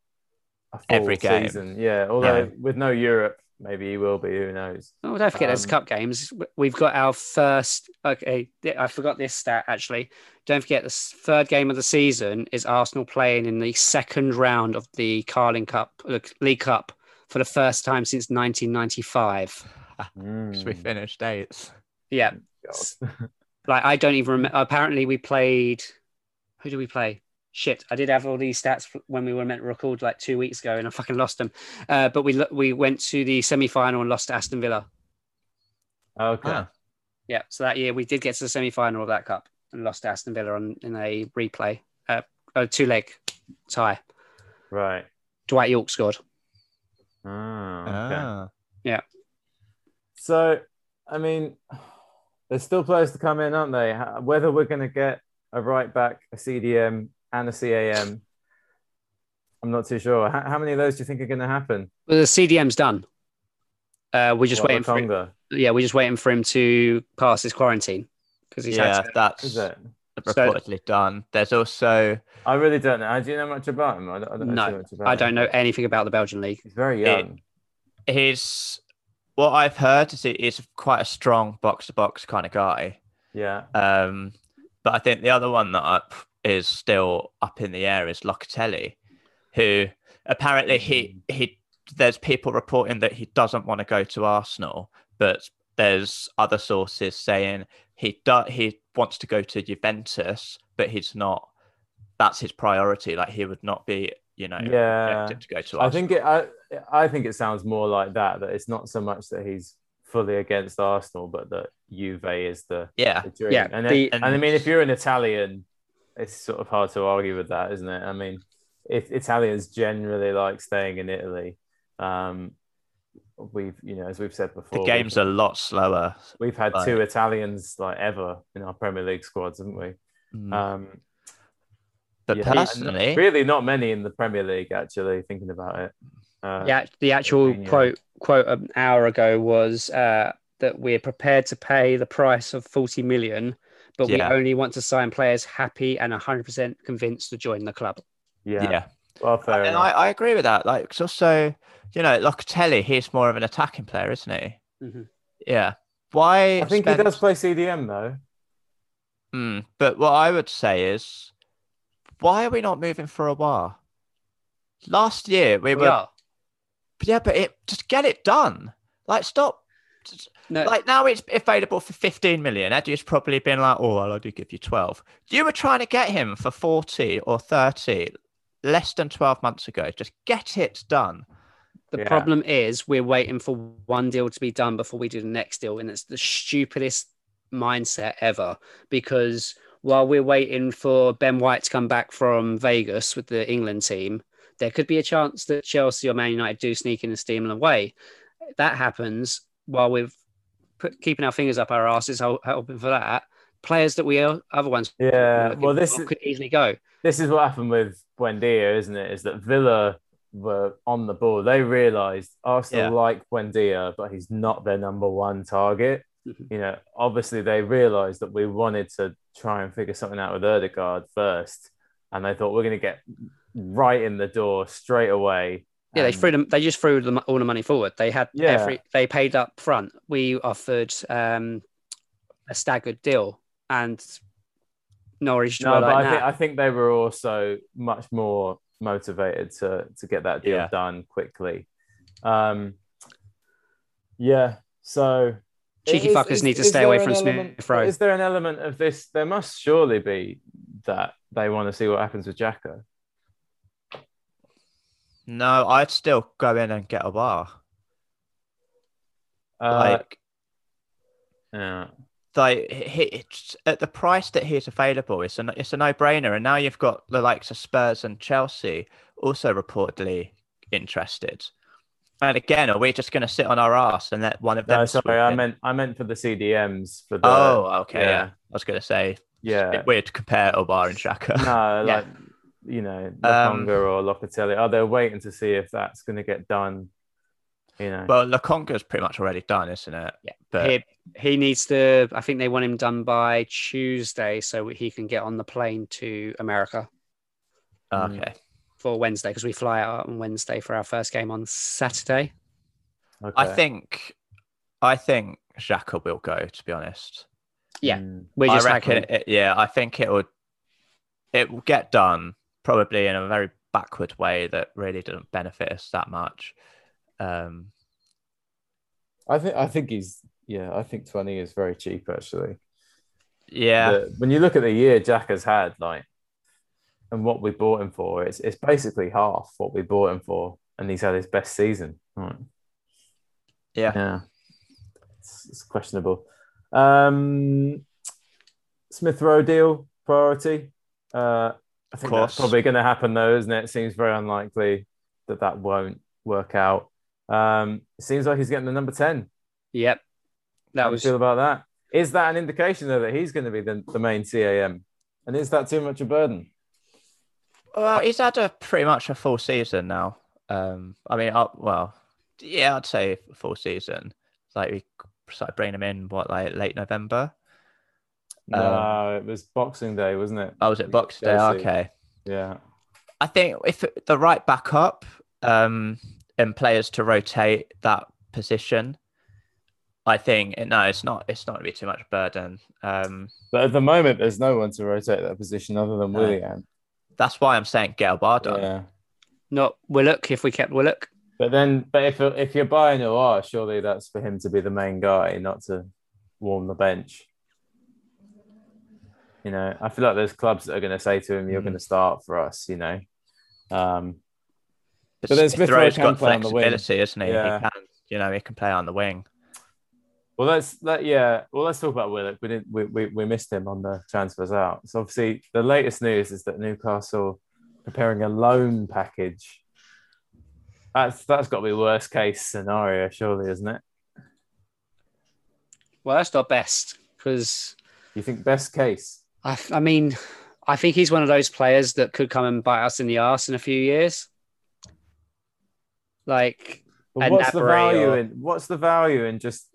Every game. season. Yeah, although with no Europe, maybe he will be. Who knows? Oh, don't forget, there's Um, cup games. We've got our first. Okay, I forgot this stat actually. Don't forget, the third game of the season is Arsenal playing in the second round of the Carling Cup, the League Cup, for the first time since 1995. Because we Mm, finished eighth. Yeah, like I don't even remember. Apparently, we played. Who do we play? Shit, I did have all these stats when we were meant to record like two weeks ago, and I fucking lost them. Uh, but we we went to the semi final and lost to Aston Villa. okay. Ah, Yeah, so that year we did get to the semi final of that cup and lost to Aston Villa on, in a replay, uh, a two leg tie. Right. Dwight Yorke scored. Ah, okay. ah. So, I mean, there's still players to come in, aren't they? Whether we're going to get a right back, a CDM, and a CAM, I'm not too sure. How, how many of those do you think are going to happen? Well, the CDM's done. Uh, we're just What, waiting for him, yeah, we're just waiting for him to pass his quarantine because he's Yeah, had to, that's Is it? reportedly done. There's also I really don't know. I do you know much about him? I don't, I don't know No, much about him. I don't know anything about the Belgian league. He's very It- young. his what I've heard is he- he's quite a strong box to box kind of guy. yeah. Um, but I think the other one that up is still up in the air is Locatelli, who apparently he hmm. he there's people reporting that he doesn't want to go to Arsenal, but there's other sources saying he do, he wants to go to Juventus, but he's not that's his priority. Like he would not be, you know, Yeah. to go to. I think it. I, I think it sounds more like that. That it's not so much that he's fully against Arsenal, but that Juve is the, yeah, the dream. Yeah, and, the- and I mean, if you're an Italian, it's sort of hard to argue with that, isn't it? I mean, if Italians generally like staying in Italy, um, we've you know as we've said before, the game's we've, a lot slower. we've had like- two Italians like ever in our Premier League squads, haven't we? Mm. Um, but yeah, personally, really not many in the Premier League actually. Thinking about it, uh, Yeah, the actual Mourinho. quote quote an hour ago was uh, that we're prepared to pay the price of 40 million, but we only want to sign players happy and 100% convinced to join the club. yeah, yeah. Well, fair and. I, I agree with that. Like, 'cause also, you know, Locatelli, he's more of an attacking player, isn't he? Mhm. Yeah. Why? I think spend- he does play CDM though. Mm, but what I would say is, why are we not moving for a while? Last year we We were, are. yeah, but it just get it done. Like, stop. No, Like now it's available for 15 million. Eddie's probably been like, oh, well, I do give you 12. You were trying to get him for 40 or 30 less than 12 months ago. Just get it done. the Yeah. problem is we're waiting for one deal to be done before we do the next deal, and it's the stupidest mindset ever. Because while we're waiting for Ben White to come back from Vegas with the England team, there could be a chance that Chelsea or Man United do sneak in and steam them away. That happens while we're put, keeping our fingers up our asses, hoping for that. Players that we other ones Yeah, well, this is could easily go. this is what happened with Buendia, isn't it? Is that Villa were on the ball. They realised Arsenal Yeah. like Buendia, but he's not their number one target. Mhm. You know, obviously they realised that we wanted to try and figure something out with Odegaard first, and they thought we're going to get right in the door straight away. Yeah, they threw them. They just threw the, all the money forward. They had Yeah. every. They paid up front. We offered um, a staggered deal, and Norwich No, but like, I think I think they were also much more motivated to to get that deal Yeah. done quickly. Um, yeah. So Cheeky is- fuckers is- need to stay away from Smith Rowe. Is there an element of this? There must surely be that they want to see what happens with Xhaka. No, I'd still go in and get a bar. Uh, Like, yeah. like he, it's, at the price that he's available, it's a it's a no brainer. And now you've got the likes of Spurs and Chelsea also reportedly interested. And again, are we just going to sit on our ass and let one of them? No, sorry, I meant I meant for the CDMs for the. Oh, okay. Yeah. yeah. I was going to say, yeah. weird to compare Aouar and Xhaka. No, Yeah. Like you know, Um, or Locatelli. Oh, they're waiting to see if that's going to get done. You know. Well, Lokonga's pretty much already done, isn't it? Yeah. But he, he needs to. I think they want him done by Tuesday, so he can get on the plane to America Mm. okay. for Wednesday because we fly out on Wednesday for our first game on Saturday. okay. I think, I think Xhaka will go. To be honest, Yeah. Mm. We're just I reckon. It, yeah, I think it would. It will get done probably in a very backward way that really didn't benefit us that much. Um, I think I think he's yeah. I think twenty is very cheap actually. yeah, The- when you look at the year Jack has had, like, and what we bought him for, it's it's basically half what we bought him for, and he's had his best season. Right. yeah, Yeah, it's, it's questionable. Um, Smith Rowe deal priority. Uh, I think course. that's probably going to happen though, isn't it? It seems very unlikely that that won't work out. Um, it seems like he's getting the number ten. Yep. How That do you was feel about that? Is that an indication though that he's going to be the, the main CAM? And is that too much a burden? Well, he's had a pretty much a full season now. Um, I mean, I, well, yeah, I'd say full season. Like we started bringing him in what, like late November. Um, no, it was Boxing Day, wasn't it? Oh, was it Box Day? Chelsea. Okay. Yeah. I think if the right backup um, and players to rotate that position, I think no, it's not. It's not going to be too much burden. Um, But at the moment, there's no one to rotate that position other than No. Willian. that's why I'm saying get a bar done. Yeah. not Willock. If we kept Willock, But then, but if if you're buying Noir, surely that's for him to be the main guy, not to warm the bench. You know, I feel like there's clubs that are going to say to him, "You're Mm. going to start for us." You know, um, But, But then Smith Smith Rowe Rowe's can got play on the wing. flexibility, isn't he? Yeah. He can, you know, he can play on the wing. well, let's let yeah. Well, let's talk about Willock. We didn't. We, we, we missed him on the transfers out. So obviously, the latest news is that Newcastle preparing a loan package. That's that's got to be worst case scenario, surely, isn't it? Well, that's not best because You think best case? I, I mean, I think he's one of those players that could come and bite us in the arse in a few years. Like, But what's the value or- in what's the value in just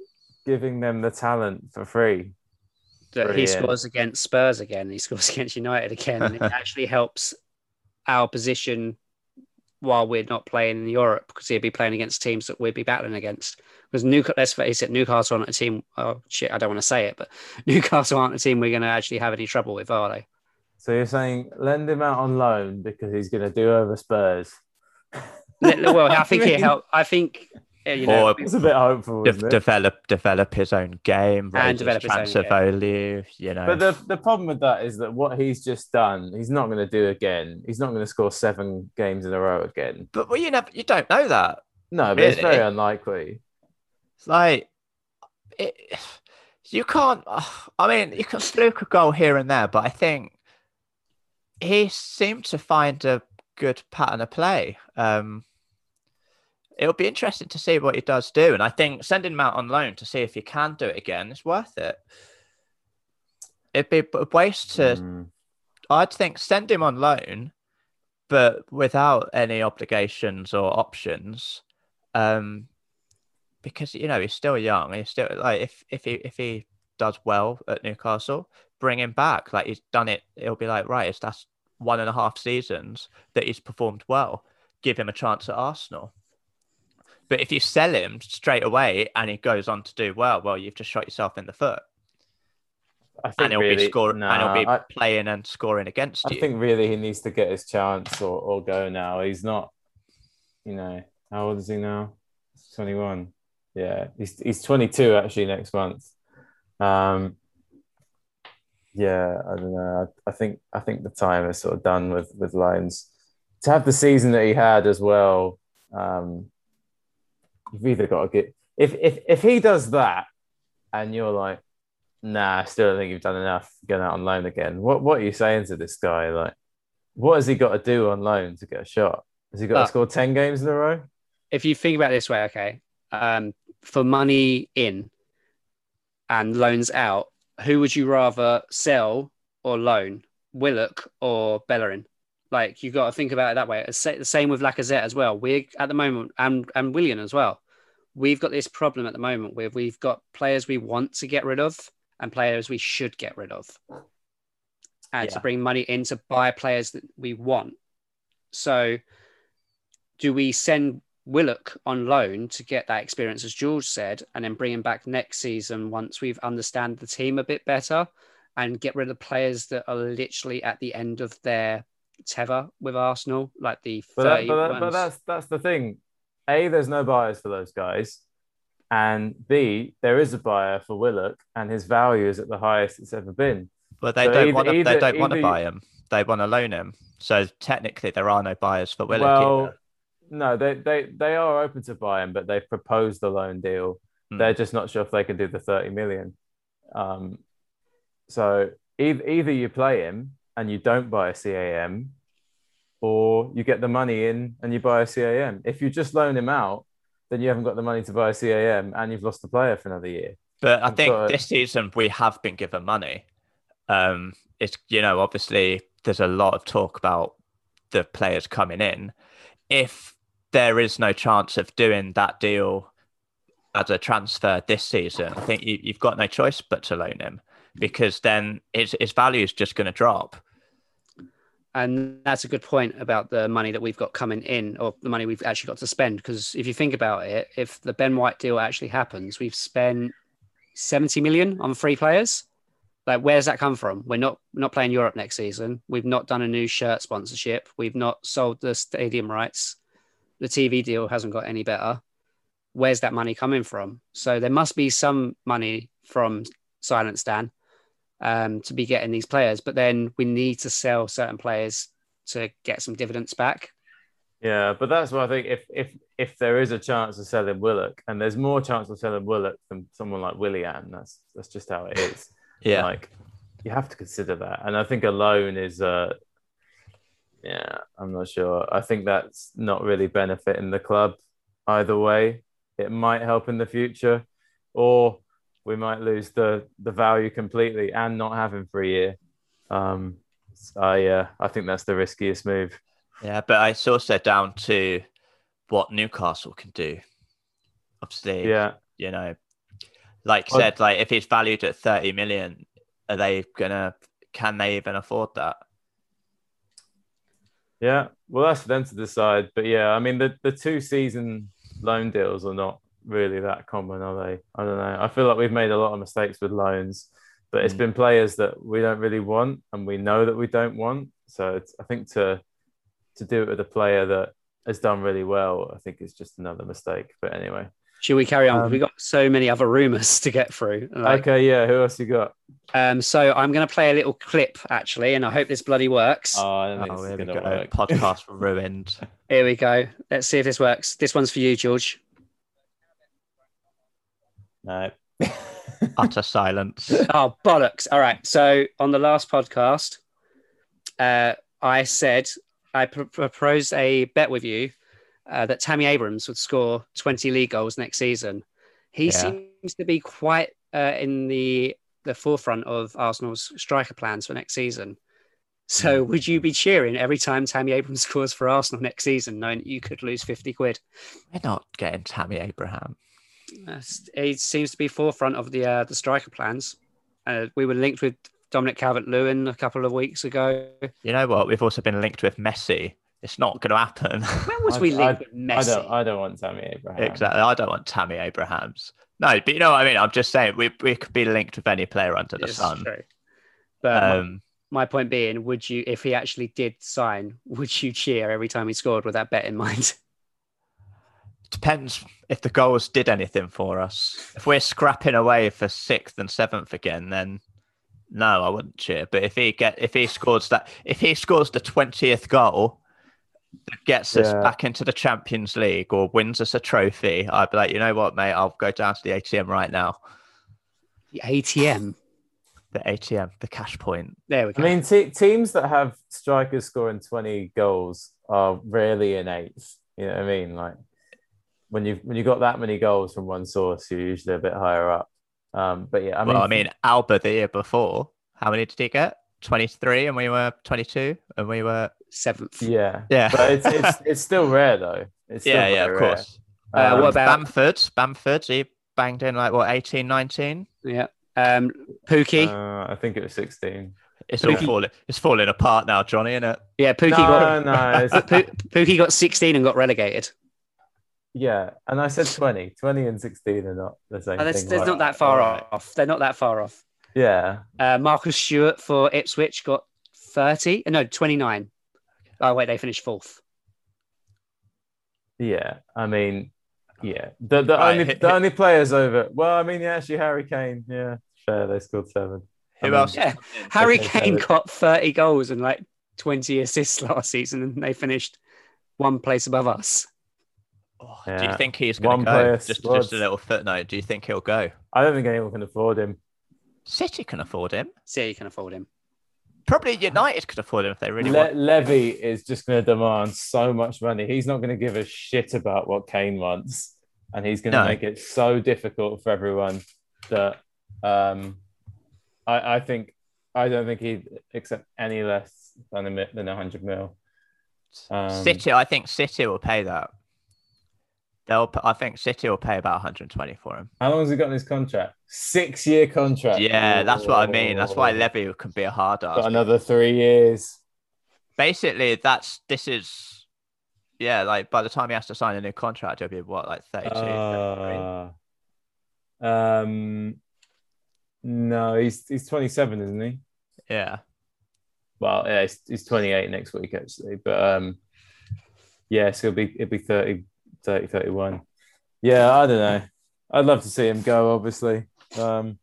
giving them the talent for free? that he scores against Spurs again, he scores against United again, and it actually helps our position while we're not playing in Europe because he'd be playing against teams that we'd be battling against. Because Newcastle, let's face it, Newcastle aren't a team. Oh shit, I don't want to say it, but Newcastle aren't a team we're going to actually have any trouble with, are they? So you're saying lend him out on loan because he's going to do over Spurs? well, I think it helped. I think you know. Or It's a bit hopeful, De- isn't it? develop develop his own game, And develop his own transfer game. value. You know, But the, the problem with that is that what he's just done, he's not going to do again. He's not going to score seven games in a row again. but well, you never, you don't know that. No, but it's very unlikely. It's like it, you can't. I mean, you can fluke a goal here and there, but I think he seemed to find a good pattern of play. Um, it'll be interesting to see what he does do, and I think sending him out on loan to see if he can do it again is worth it. It'd be a waste to. Mm. I'd think send him on loan, but without any obligations or options, um, because you know he's still young. He's still like if if he if he does well at Newcastle, bring him back. Like he's done it. It'll be like right, it's that's one and a half seasons that he's performed well. Give him a chance at Arsenal. But if you sell him straight away and he goes on to do well, well, you've just shot yourself in the foot, I think and he'll really, be scoring, nah, and he'll be I, playing and scoring against I you. think really he needs to get his chance or, or go now. He's not, you know, how old is he now? 21. Yeah, he's he's 22 actually next month. Um, yeah, I don't know. I, I think I think the time is sort of done with with loans. To have the season that he had as well, um, you've either got to get if if if he does that, and you're like, nah, I still don't think you've done enough going out on loan again. What what are you saying to this guy? Like, what has he got to do on loan to get a shot? Has he got Uh, to score 10 games in a row? if you think about it this way, okay, um, for money in and loans out, who would you rather sell or loan, Willock or Bellerin? Like you've got to think about it that way. The same with Lacazette as well. We're at the moment, and and Willian as well. We've got this problem at the moment where we've got players we want to get rid of and players we should get rid of, and to bring money in to buy players that we want. So, do we send Willock on loan to get that experience, as George said, and then bring him back next season once we've understand the team a bit better and get rid of players that are literally at the end of their tether with Arsenal, like the But, that, but, that- but that's that's the thing. A, there's no buyers for those guys, and B, there is a buyer for Willock, and his value is at the highest it's ever been. But they So don't want to. They don't want to buy him. They want to loan him. So technically, there are no buyers for Willock. well, either. no, they, they they are open to buying, but they've proposed the loan deal. Hmm. They're just not sure if they can do the 30 million. Um, so either, either you play him and you don't buy a CAM, or you get the money in and you buy a CAM. If you just loan him out, then you haven't got the money to buy a CAM and you've lost the player for another year. But I think this season we have been given money. Um, it's you know obviously there's a lot of talk about the players coming in. If there is no chance of doing that deal as a transfer this season, I think you, you've got no choice but to loan him because then his his value is just going to drop. And that's a good point about the money that we've got coming in, or the money we've actually got to spend. Because if you think about it, if the Ben White deal actually happens, we've spent 70 million on free players. Like, where's that come from? We're not not playing Europe next season. We've not done a new shirt sponsorship. We've not sold the stadium rights. The TV deal hasn't got any better. Where's that money coming from? So there must be some money from Silent Stan um, to be getting these players. But then we need to sell certain players to get some dividends back. Yeah, but that's why I think if if if there is a chance of selling Willock, and there's more chance of selling Willock than someone like Willian, that's that's just how it is. Yeah. Like you have to consider that. And I think a loan is uh yeah, I'm not sure. I think that's not really benefiting the club either way. It might help in the future, or we might lose the the value completely and not have him for a year. Um I uh, I think that's the riskiest move. Yeah, but I it's also down to what Newcastle can do. Obviously, Yeah. you know, like Well- said, like if he's valued at 30 million, are they gonna can they even afford that? Yeah, well, that's for them to decide. But yeah, I mean, the, the two season loan deals are not really that common, are they? I don't know. I feel like we've made a lot of mistakes with loans, but it's Mm. been players that we don't really want and we know that we don't want. So it's, I think to to do it with a player that has done really well, I think it's just another mistake. But anyway, Should we carry on? Um, We've got so many other rumors to get through. Like, okay, yeah. Who else you got? Um, so I'm going to play a little clip actually, and I hope this bloody works. Oh, I don't think Oh, this is gonna go. work. Podcast ruined. Here we go. Let's see if this works. This one's for you, George. No. Utter silence. Oh bollocks! All right. So on the last podcast, uh, I said I pr- proposed a bet with you uh, that Tammy Abrams would score 20 league goals next season. He Yeah. seems to be quite uh, in the the forefront of Arsenal's striker plans for next season. So would you be cheering every time Tammy Abrams scores for Arsenal next season, knowing that you could lose 50 quid? We're not getting Tammy Abraham. He seems to be forefront of the uh, the striker plans. Uh, we were linked with Dominic Calvert-Lewin a couple of weeks ago. You know what? We've also been linked with Messi. It's not going to happen. When was I- we linked I- with I Messi? don't. I don't want Tammy Abraham. exactly. I don't want Tammy Abrahams. No, but you know what I mean. I'm just saying we we could be linked with any player under the It's sun. true. But my- Um, my point being, would you, if he actually did sign, would you cheer every time he scored with that bet in mind? depends if the goals did anything for us. If we're scrapping away for sixth and seventh again, then no, I wouldn't cheer. But if he get if he scores that if he scores the twentieth goal that gets us back into the Champions League or wins us a trophy, I'd be like, you know what, mate, I'll go down to the ATM right now. The ATM. The ATM, the cash point. There we go. I mean, te- teams that have strikers scoring 20 goals are rarely in eighth. You know what I mean? Like when you when you got that many goals from one source, you're usually a bit higher up. Um, but yeah, I mean, well, I mean, Auba the year before, how many did he get? Twenty three, and we were twenty two, and we were Seventh. yeah, yeah, but it's it's it's still rare though. It's still yeah, yeah, of rare. course. Uh, Um, what about- Bamford? Bamford, he banged in like what 18, 19? Yeah. Um, Pukki. uh, I think it was 16. It's all falling. It's falling apart now, Johnny, isn't it? yeah, Pukki no, got no, it's, Pukki got 16 and got relegated. Yeah, and I said 20. 20 and 16 are not the same Oh, that's, thing. that's right? not that far Right. off. They're not that far off. Yeah, Uh, Marcus Stewart for Ipswich got 30. No, 29. Oh, wait, they finished fourth. Yeah, I mean, yeah. The the Right, only hit- the hit- only players over. Well, I mean, yeah, actually, Harry Kane. Yeah, fair. They scored seven. I Who mean, else? Yeah. Harry Kane so- got 30 goals and like 20 assists last season, and they finished one place above us. Oh, Do you think he's going to go? Just, just a little footnote. Do you think he'll go? I don't think anyone can afford him. City can afford him. City can afford him. Probably United could afford him if they really Le- want. Levy is just going to demand so much money. He's not going to give a shit about what Kane wants, and he's going to No. make it so difficult for everyone that um, I, I think I don't think he'd accept any less than a than hundred mil. Um, City, I think City will pay that. They'll. I think City will pay about 120 for him. How long has he got in his contract? Six year contract. Yeah, that's what I mean. That's why. Levy can be a hard ass. Another three years. Basically, that's this is. Yeah, like by the time he has to sign a new contract, he'll be what, like 32? Uh, um, no, he's he's 27, isn't he? Yeah. Well, yeah, he's, he's 28 next week actually, but um, yeah, so it'll be it'll be 30, 30, 31. Yeah, I don't know. I'd love to see him go, obviously. Um,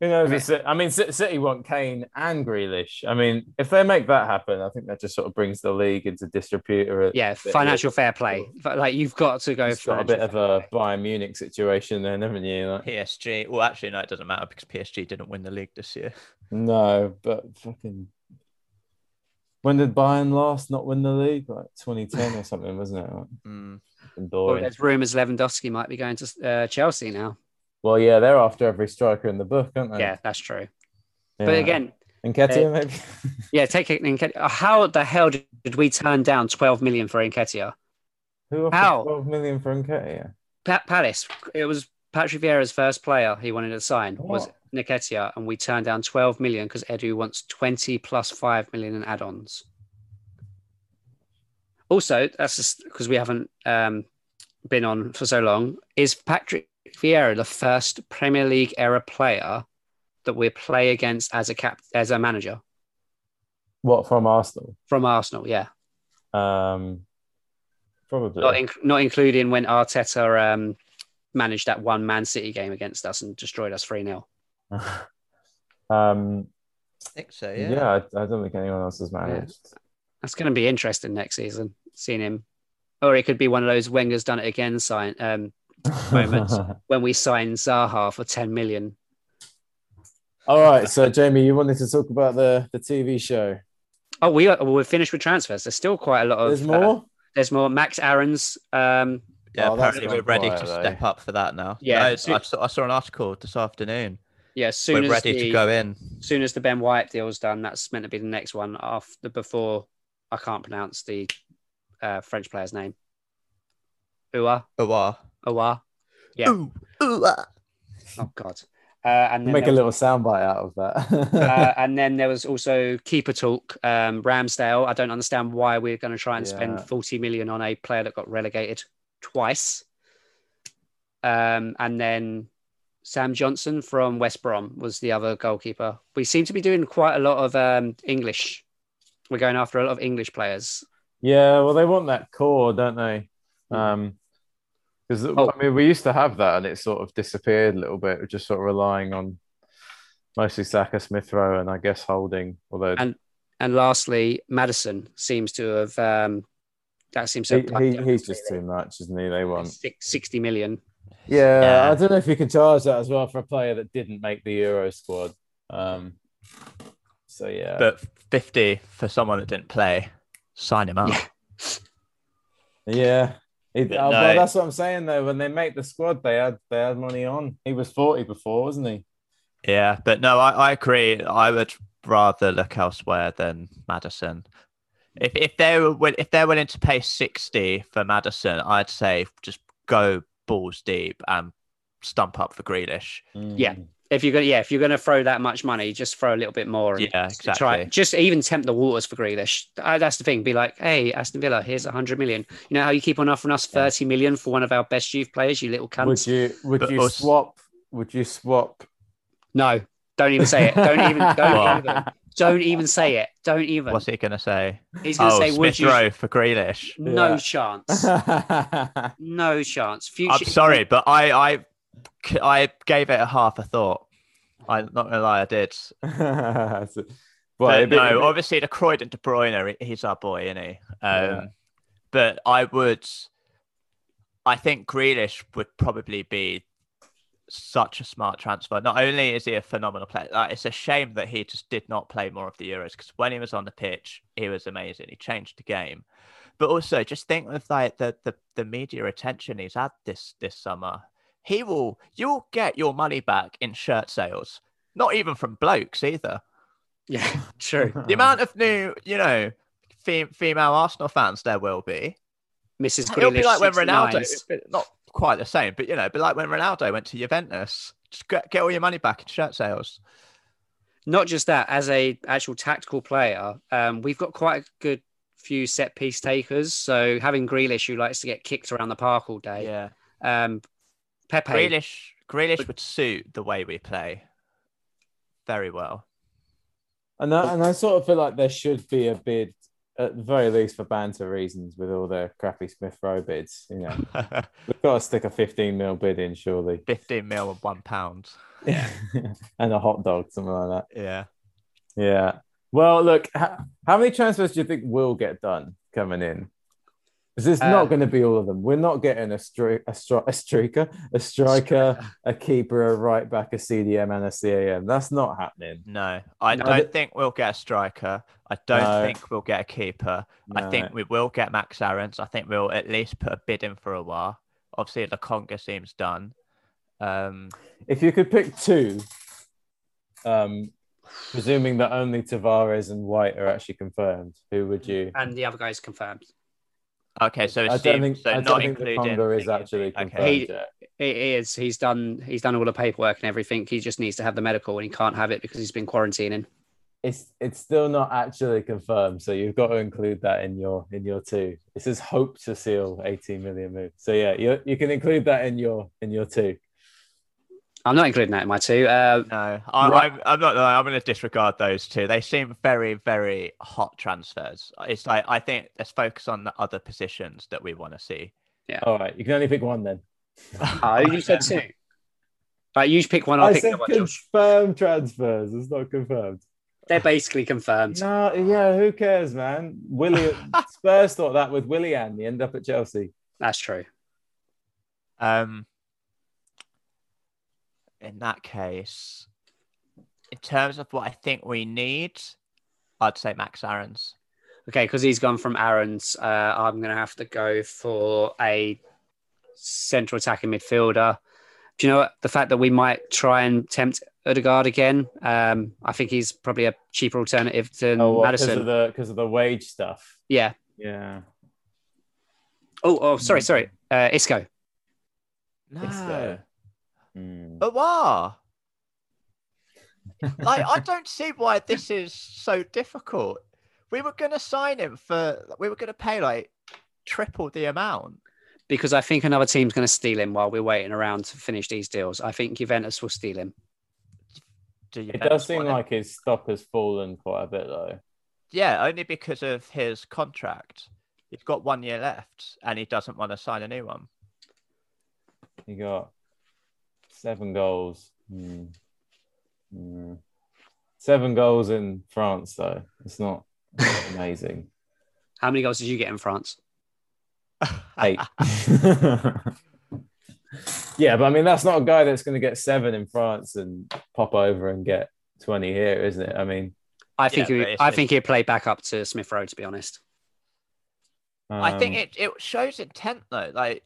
Who knows? Okay. if Ci- I mean, City want Kane and Grealish. I mean, if they make that happen, I think that just sort of brings the league into disrepute. Or Yeah, bit of financial a- fair play. But like you've got to go It's got a bit of a play. Bayern Munich situation then, haven't you? Like, PSG. Well, actually, no, it doesn't matter because PSG didn't win the league this year. no, but fucking. When did Bayern last not win the league? Like 2010 or something, wasn't it? Like, Mm. Well, there's rumours Lewandowski might be going to uh, Chelsea now. Well, yeah, they're after every striker in the book, aren't they? Yeah, that's true. Yeah. But again, Nketiah, uh, maybe. yeah, take it. Nketiah. How the hell did we turn down 12 million for Nketiah? Who offered How? 12 million for Nketiah? Pa- Palace. It was Patrick Vieira's first player he wanted to sign was? Nketiah, and we turned down 12 million because Edu wants 20 plus 5 million in add-ons. Also, that's just because we haven't um, been on for so long. Is Patrick Vieira the first Premier League era player that we play against as a cap as a manager What from Arsenal? from Arsenal? Yeah, Um, probably. not in, not including when Arteta um, managed that one Man City game against us and destroyed us three 0 um, I think so. yeah, Yeah. I, I don't think anyone else has managed. That's going to be interesting next season, seeing him. Or it could be one of those Wenger's done it again sign um, Moments. when we sign Zaha for 10 million. All right, so Jamie, you wanted to talk about the the TV show. Oh, we are, well, we're finished with transfers. There's still quite a lot of. There's uh, more. there's more. Max Aarons. Um, Yeah, Oh, apparently we're ready quiet, to though. step up for that now. Yeah, No, I, saw, I saw an article this afternoon. yeah, as soon We're as ready the, to go in. soon as the Ben White deal's done, that's meant to be the next one after before. I can't pronounce the uh, French player's name. Ua, Oh, wow. Ua. Yeah. Ooh, ooh. Oh God. Uh, and then Make a little soundbite out of that. uh, and then there was also keeper talk. Um, Ramsdale. I don't understand why we're going to try and spend 40 million on a player that got relegated twice. Um, and then Sam Johnstone from West Brom was the other goalkeeper. We seem to be doing quite a lot of um, English. We're going after a lot of English players. yeah, well, they want that core, don't they? Mm. Um, because Oh. I mean, we used to have that, and it sort of disappeared a little bit. We're just sort of relying on mostly Saka, Smith Rowe, and I guess Holding. Although And And lastly, Maddison seems to have. Um, that seems so. he, he, he's just too much, isn't he? They want. Six- 60 million. Yeah, Yeah. I don't know if you can charge that as well for a player that didn't make the Euro squad. Um, so yeah, But 50 for someone that didn't play, sign him up. Yeah. yeah. It, But uh, no. well, that's what I'm saying though. When they make the squad, they had they had money on. He was 40 before, wasn't he? Yeah, but no, I, I agree. I would rather look elsewhere than Maddison. If if they were if they're willing to pay sixty for Maddison, I'd say just go balls deep and stump up for Grealish. Yeah. If you're gonna, yeah, if you're gonna throw that much money, just throw a little bit more. and Yeah, Try, exactly. just even tempt the waters for Grealish. Uh, That's the thing. Be like, hey, Aston Villa, here's 100 million. You know how you keep on offering us 30 million for one of our best youth players, you little cunts? Would you would But you us- swap? Would you swap? No, don't even say it. Don't even, don't even, don't even say it. Don't even. What's he gonna say? He's gonna oh, say, would Smith you? Rowe for Grealish. No Yeah. chance. No chance. Future. I'm sorry, but I I I gave it a half a thought. I'm not gonna lie, I did. well, But it'd no, it'd obviously the Croydon De Bruyne, he- he's our boy, isn't he? Um, Yeah. But I would, I think Grealish would probably be such a smart transfer. Not only is he a phenomenal player, like, it's a shame that he just did not play more of the Euros because when he was on the pitch, he was amazing. He changed the game. But also, just think of like the, the the media attention he's had this this summer. He will, you'll get your money back in shirt sales. Not even from blokes either Yeah, true. the amount of new, you know, fem- female Arsenal fans there will be. Mrs. It'll be like when 69s. Ronaldo, not quite the same, but you know, but like when Ronaldo went to Juventus, just get, get all your money back in shirt sales. not just that as a actual tactical player um, we've got quite a good few set piece takers so having Grealish who likes to get kicked around the park all day Yeah, um, Pepe Grealish, Grealish But- would suit the way we play very well. And I, and I sort of feel like there should be a bid at the very least for banter reasons with all the crappy Smith Rowe bids. You know, we've got to stick a 15 mil bid in, surely. 15 mil and one pound. Yeah. and a hot dog, something like that. Yeah. Yeah. Well, look, how, how many transfers do you think will get done coming in? Because it's Uh, not going to be all of them. We're not getting a stri- a, stri- a streaker, a striker, a keeper, a right back, a CDM, and a CAM. That's not happening. No, I No. don't think we'll get a striker. I don't No. think we'll get a keeper. I think we will get Max Aarons. I think we'll at least put a bid in for a while. Obviously, the Lokonga seems done. Um, if you could pick two, um, presuming that only Tavares and White are actually confirmed, who would you? and the other guy's confirmed. Okay, so I it's don't think, so I not don't think the including Congo is thingy. actually Okay. confirmed He- yet. It is. He's done. He's done all the paperwork and everything. He just needs to have the medical, and he can't have it because he's been quarantining. It's it's still not actually confirmed, so you've got to include that in your in your two. It says hope to seal 18 million move. So yeah, you you can include that in your in your two. I'm not including that in my two. Uh, No, I, Right. I'm, I'm not. I'm going to disregard those two. They seem very, very hot transfers. It's like I think let's focus on the other positions that we want to see. Yeah. All right, you can only pick one then. oh, you said two. Right, you pick one. I'll I pick said other one. Josh. confirmed transfers. It's not confirmed. They're basically confirmed. No, yeah, who cares, man? Willie Spurs thought that with Willian. He end up at Chelsea. That's true. Um, in that case, in terms of what I think we need, I'd say Max Aarons. Okay, because he's gone from Aaron's. Uh, I'm going to have to go for a central attacking midfielder. Do you know what? The fact that we might try and tempt Odegaard again, um, I think he's probably a cheaper alternative to Oh, because Maddison. of the because of the wage stuff. Yeah. Yeah. Oh, oh, sorry, sorry. Uh, Isco. No, It's there. Mm. but what? like I don't see why this is so difficult. We were going to sign him for. We were going to pay like triple the amount. Because I think another team's going to steal him while we're waiting around to finish these deals. I think Juventus will steal him. Do It does seem what it- like his stock has fallen quite a bit though. Yeah, only because of his contract. He's got one year left, and he doesn't want to sign a new one. He got seven goals. Hmm. Hmm. Seven goals in France though. It's not amazing. How many goals did you get in France? Eight. yeah, but I mean that's not a guy that's going to get seven in France and pop over and get twenty here, isn't it? I mean, I think Yeah, he, but I think he'd play back up to Smith Rowe, to be honest. I think um, it, it shows intent though. Like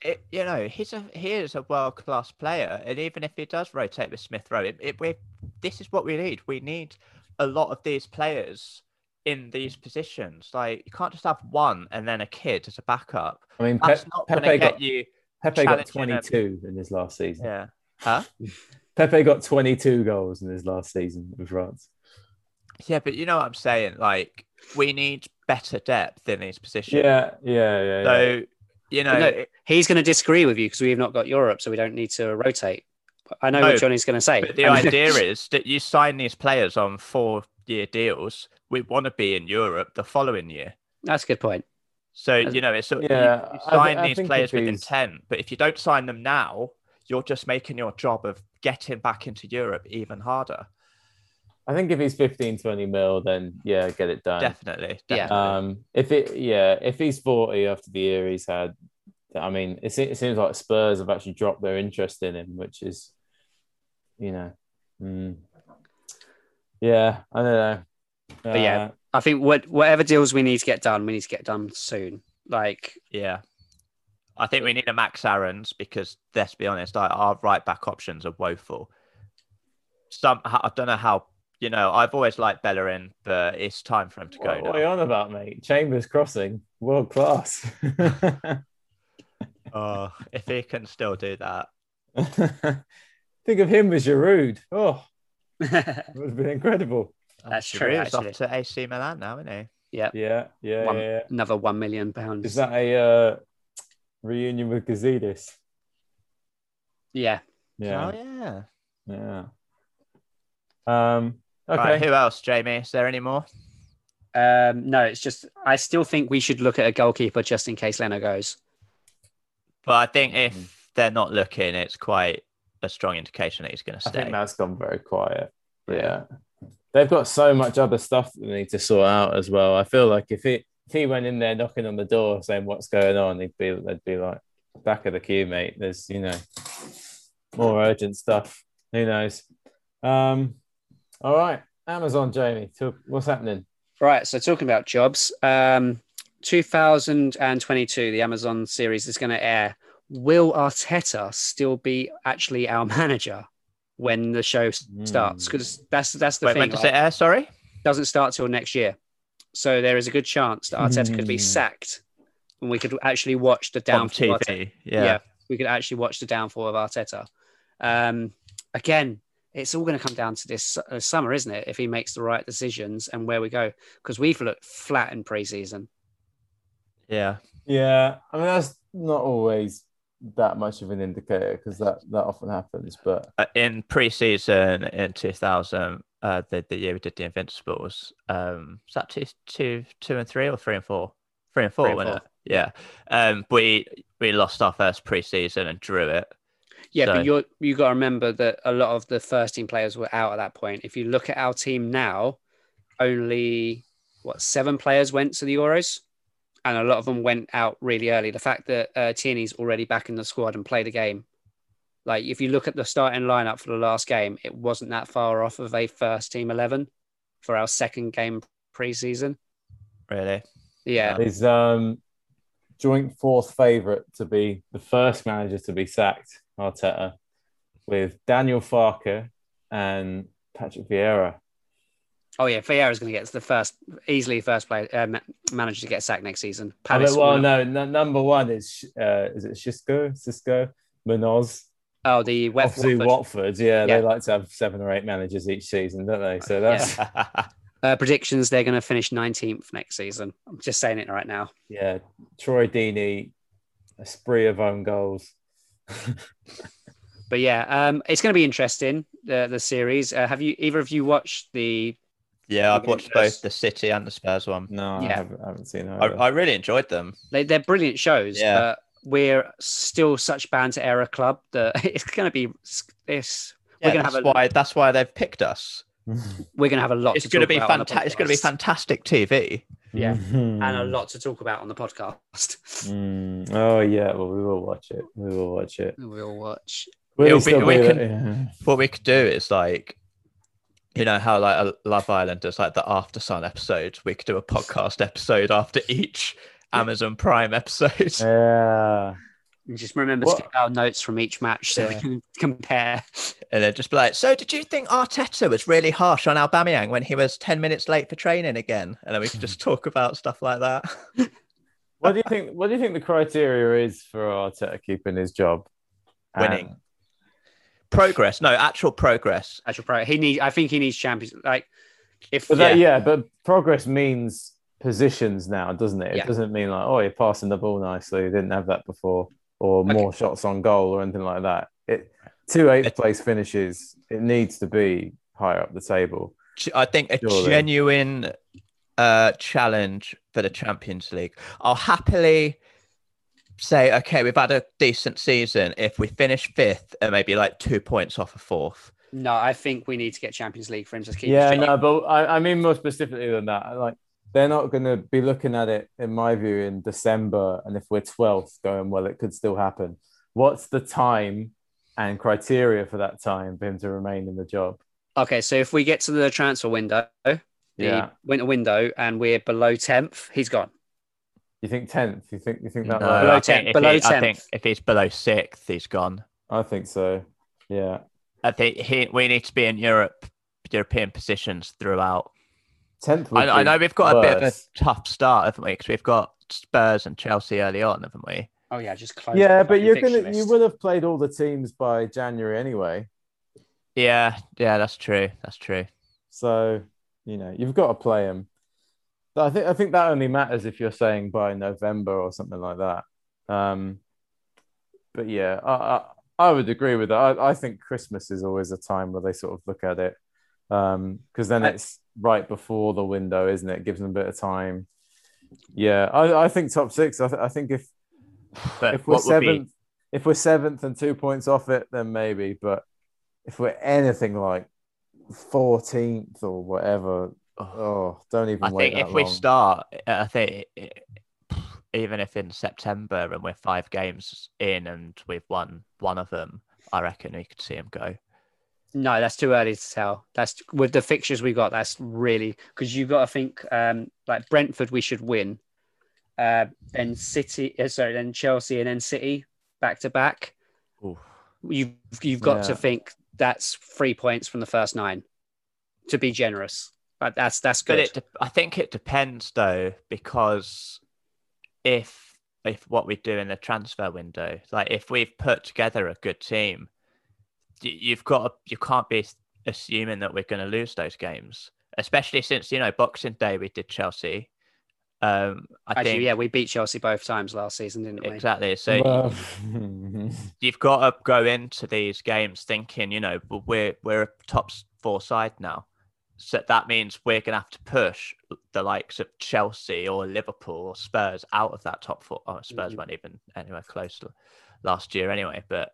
it, you know, he's a he is a world class player, and even if he does rotate with Smith Rowe, it, it we this is what we need. We need a lot of these players in these positions. Like you can't just have one and then a kid as a backup. I mean, That's Pe- not Pepe get got you. Pepe got 22 in his last season. Yeah. Huh? Pepe got 22 goals in his last season with France. Yeah, but you know what I'm saying. Like we need better depth in these positions. Yeah, yeah, yeah. yeah. So you know, no, he's going to disagree with you because we've not got Europe, so we don't need to rotate. I know No, what Johnny's going to say. But the idea is that you sign these players on four year deals. We want to be in Europe the following year. That's a good point. So, you know, it's you, Yeah, you I thi- sign I these think players if with intent, but if you don't sign them now, you're just making your job of getting back into Europe even harder. I think if he's 15, 20 mil, then yeah, get it done. Definitely. Yeah. Um, if it, yeah, if he's 40 after the year he's had, I mean, it, se- it seems like Spurs have actually dropped their interest in him, which is, you know, mm, yeah, I don't know. But yeah. Uh, I think what whatever deals we need to get done, we need to get done soon. Like, Yeah. I think we need a Max Aarons because let's be honest, our, our right back options are woeful. Some I don't know how you know, I've always liked Bellerin, but it's time for him to go what, what are you on about, mate? Chambers crossing, world class. Oh, if he can still do that. Think of him as Giroud. Oh, that's it would have been incredible. That's true, Giroud's actually. off to AC Milan now, isn't he? Yeah, yeah, One- yeah. yeah. another one million pounds. Is that a uh, reunion with Gazidis? yeah. Yeah, Oh yeah. yeah. Um, okay. Right, who else, Jamie? Is there any more? Um, no, it's just I still think we should look at a goalkeeper just in case Leno goes. But I think if they're not looking, it's quite a strong indication that he's going to I think stay. that's gone very quiet. Yeah. Yeah. They've got so much other stuff that they need to sort out as well. I feel like if he if he went in there knocking on the door saying what's going on, he'd be they'd be like back of the queue, mate. There's you know more urgent stuff. Who knows? Um all right. Amazon Jamie, talk, what's happening? Right. So talking about jobs, um, 2022, the Amazon series is going to air. Will Arteta still be actually our manager when the show starts? Hmm. Because that's that's the Wait, thing. when does like, it air? Sorry. doesn't start till next year. So there is a good chance that Arteta could be Hmm. sacked, and we could actually watch the On downfall. of Arteta. TV. Yeah. we could actually watch the downfall of Arteta. Um, again, it's all going to come down to this uh, summer, isn't it? If he makes the right decisions and where we go, because we've looked flat in preseason. Yeah. Yeah, I mean that's not always that much of an indicator because that that often happens. But Uh, in pre-season in 2000, uh, the, the year we did the Invincibles, um, was that two, two, two and three or three and four? Three and four, Three and wasn't four. it? Yeah. Um, we we lost our first pre-season and drew it. Yeah, So- but you're you got to remember that a lot of the first team players were out at that point. If you look at our team now, only what seven players went to the Euros, and a lot of them went out really early. The fact that uh, Tierney's already back in the squad and played a game, like if you look at the starting lineup for the last game, it wasn't that far off of a first team eleven for our second game preseason. Really? Yeah, he's um joint fourth favourite to be the first manager to be sacked, Arteta, with Daniel Farke and Patrick Vieira. Oh yeah, Vieira's going to get the first, easily first player uh, manager to get sacked next season. Palace well, will- no, no, number one is uh, is it Xisco, Xisco, Munoz, Oh, the Wet obviously Watford. Watford. Yeah, Yeah. they like to have seven or eight managers each season, don't they? So that's yeah, uh, predictions they're going to finish 19th next season. I'm just saying it right now. Yeah, Troy Deeney, a spree of own goals. But yeah, um, it's going to be interesting. The the series. Uh, have you either of you watched the? yeah, I've watched both the City and the Spurs one. No, I Yeah. haven't, I haven't seen I. I really enjoyed them. They, they're brilliant shows. Yeah. But we're still such banter era club that it's going to be this. Yeah, We're gonna that's have a- why that's why they've picked us. We're going to have a lot. It's to going to be about on the fantastic. It's going to be fantastic TV. Yeah. Mhm. and a lot to talk about on the podcast. Mm, Oh yeah, well we will watch it. We will watch it. we'll watch. Will It'll be- still we can- that- yeah. What we could do is like, you know how like a Love Island does like the After Sun episode. We could do a podcast episode after each Amazon Prime episode. Yeah. And just remember What- to get our notes from each match so we can compare. And then just be like, so did you think Arteta was really harsh on Aubameyang when he was 10 minutes late for training again? And then we could just talk about stuff like that. What do you think? What do you think the criteria is for Arteta keeping his job? Winning. And- Progress. No, actual progress. Actual pro. He need. I think he needs champions. Like if but that, Yeah. yeah, but progress means positions now, doesn't it? It Yeah. doesn't mean like, oh, you're passing the ball nicely. You didn't have that before, or Okay. more shots on goal or anything like that. It two eighth It- place finishes. It needs to be higher up the table. I think a Surely. genuine uh, challenge for the Champions League. I'll happily say, okay, we've had a decent season if we finish fifth and maybe like two points off a fourth. no, I think we need to get Champions League for him to keep. yeah, no, but I, I mean more specifically than that. Like they're not going to be looking at it, in my view, in December. And if we're twelfth, going well, it could still happen. What's the time and criteria for that time for him to remain in the job? Okay, so if we get to the transfer window, the Yeah. winter window, and we're below tenth, he's gone. You think tenth? You think you think that? No, low? Below I, 10 think if below he, I 10th. think if he's below sixth, he's gone. I think so. Yeah, I think he, we need to be in Europe, European positions throughout. Tenth. I, I know we've got a bit of a tough start, haven't we? Because we've got Spurs and Chelsea early on, haven't we? Oh yeah, just close. Yeah, but you're gonna you list. would have played all the teams by January anyway. Yeah, yeah, that's true. That's true. So you know you've got to play them. I think I think that only matters if you're saying by November or something like that. Um, but yeah, I, I I would agree with that. I, I think Christmas is always a time where they sort of look at it. Um, because then I- it's right before the window, isn't it? Gives them a bit of time. Yeah, I, I think top six. I, th- I think if But if we're would be seventh, if we're seventh and two points off it, then maybe. But if we're anything like fourteenth or whatever, oh, don't even I wait think if we start, I think it- even if in September and we're five games in and we've won one of them, I reckon we could see him go. No, that's too early to tell. That's with the fixtures we got. That's really because you've got to think um, like Brentford, we should win. Uh, then City, uh, sorry, then Chelsea, and then City back to back. You've you've got to think that's three points from the first nine. To be generous, but that's that's But good. it, de- I think it depends though, because if if what we do in the transfer window, like if we've put together a good team, y- you've got to, you can't be assuming that we're going to lose those games, especially since you know Boxing Day we did Chelsea. Um, I Actually, think yeah, we beat Chelsea both times last season, didn't we? exactly. So Well, you've got to go into these games thinking, you know, we're we're a top four side now. So that means we're going to have to push the likes of Chelsea or Liverpool or Spurs out of that top four. Oh, Spurs Mhm. weren't even anywhere close to last year anyway. But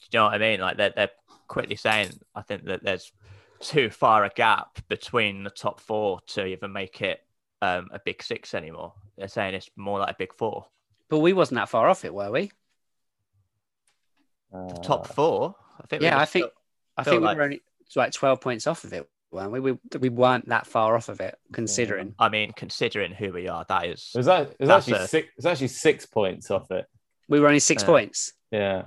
do you know what I mean? Like they're, they're quickly saying, I think that there's too far a gap between the top four to even make it um, a big six anymore. They're saying it's more like a big four. But we wasn't that far off it, were we? uh, Top four? I think. yeah, were I think still- I feel think like- we were only like twelve points off of it, weren't we? We we weren't that far off of it, considering. I mean, considering who we are, that is. it was, that, it was That's actually a- six. It was actually six points off it. We were only six Yeah. points. Yeah,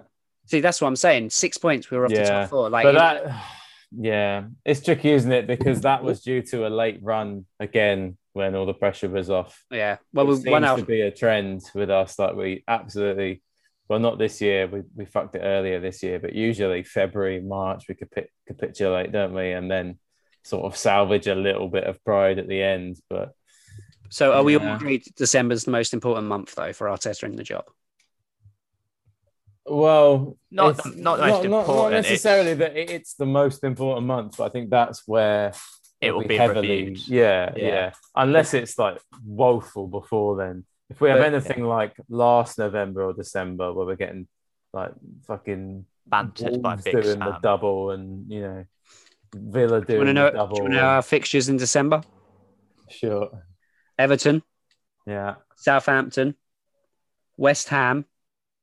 See, that's what I'm saying. Six points. We were off the top four. Like, but that, yeah, it's tricky, isn't it? Because that was due to a late run again when all the pressure was off. yeah. Well, it we seems out. to be a trend with us that we absolutely well not this year we, we fucked it earlier this year but usually february march we capi- capitulate don't we and then sort of salvage a little bit of pride at the end but So, are we all Yeah. agreed December's the most important month though for Arteta in the job? Well Not the- not the most not, important, it's- necessarily that it- it's the most important month but i think that's where It will we be reviewed. yeah, Yeah. yeah unless it's like woeful before then if we have But- anything like last november or december where we're getting like fucking bantered by Big doing the double and you know Villa Do you doing want to know? the Do you want to know our fixtures in December? Sure. Everton, Yeah. Southampton, West Ham,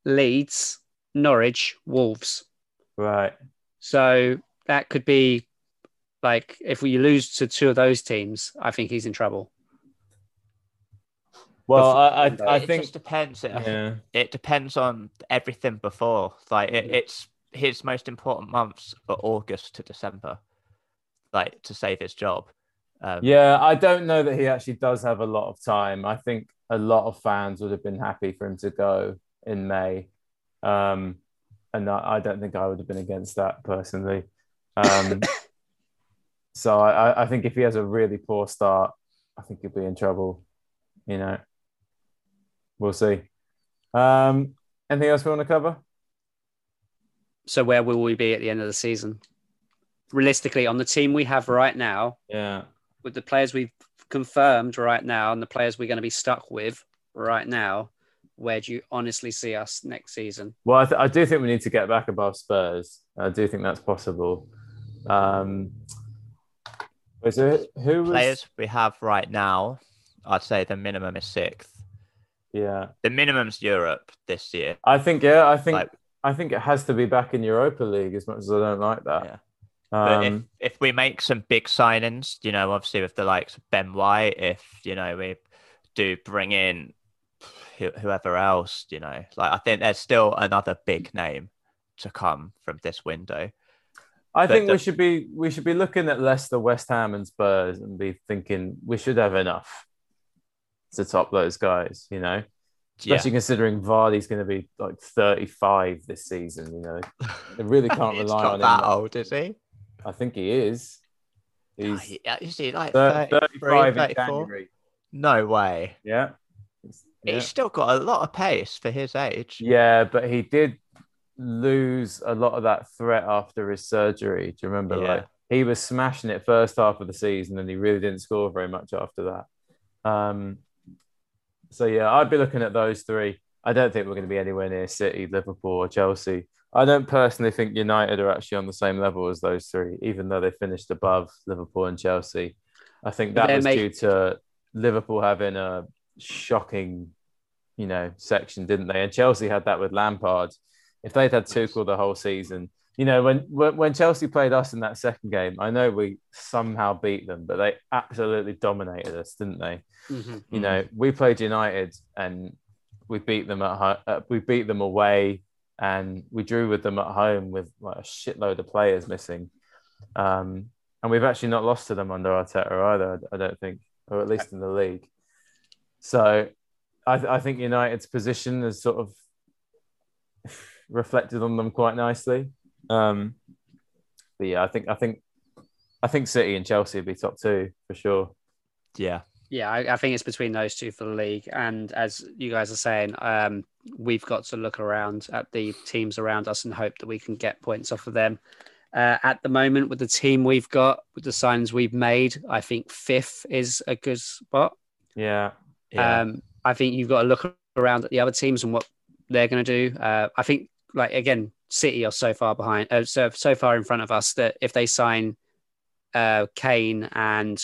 Leeds, Norwich, Wolves. Right. So that could be like if we lose to two of those teams, I think he's in trouble. Well, I I, I it think just depends. It, yeah. it depends on everything before. Like it, it's his most important months are August to December, like to save his job. Um, Yeah, I don't know that he actually does have a lot of time. I think a lot of fans would have been happy for him to go in May. Um, and I, I don't think I would have been against that personally. Um, so I, I- think if he has a really poor start, I think he'll be in trouble. You know, we'll see. Um, anything else we want to cover? So where will we be at the end of the season? Realistically, on the team we have right now, Yeah. with the players we've confirmed right now and the players we're going to be stuck with right now, where do you honestly see us next season? Well, I, th- I do think we need to get back above Spurs. I do think that's possible. Um, was it who was? Players we have right now, I'd say the minimum is sixth. Yeah, The minimum's Europe this year. I think yeah, I think Like- I think it has to be back in Europa League. As much as I don't like that. Yeah. But if, Um, if we make some big signings, you know, obviously with the likes of Ben White, if you know we do bring in who- whoever else, you know, like I think there's still another big name to come from this window. I but think the- we should be we should be looking at Leicester, West Ham, and Spurs, and be thinking we should have enough to top those guys. You know, Yeah, especially considering Vardy's going to be like thirty five this season. You know, they really can't rely on that him. old, is he? I think he is. Oh, He's he- uh, Is he like thir- 33, 35 in 34? January. No way. Yeah. Yeah. He's still got a lot of pace for his age. yeah, but he did lose a lot of that threat after his surgery. Do you remember? Yeah. Like he was smashing it first half of the season, and he really didn't score very much after that. Um, so yeah, I'd be looking at those three. I don't think we're going to be anywhere near City, Liverpool, or Chelsea. I don't personally think United are actually on the same level as those three, even though they finished above Liverpool and Chelsea. I think that was due to Liverpool having a shocking, you know, section, didn't they? And Chelsea had that with Lampard. If they'd had Tuchel the whole season, you know, when when Chelsea played us in that second game, I know we somehow beat them, but they absolutely dominated us, didn't they? Mm-hmm. You know, we played United and we beat them at uh, we beat them away, and we drew with them at home with like a shitload of players missing. Um, and we've actually not lost to them under Arteta either. I don't think, or at least in the league. So, I, I think United's position has sort of reflected on them quite nicely. Um, but yeah, I think I think I think City and Chelsea would be top two for sure. Yeah. Yeah, I, I, think it's between those two for the league. And as you guys are saying, um, we've got to look around at the teams around us and hope that we can get points off of them. Uh, at the moment, with the team we've got, with the signs we've made, I think fifth is a good spot. Yeah. Yeah. Um, I think you've got to look around at the other teams and what they're going to do. Uh, I think, like again, City are so far behind, uh, so so far in front of us that if they sign uh, Kane and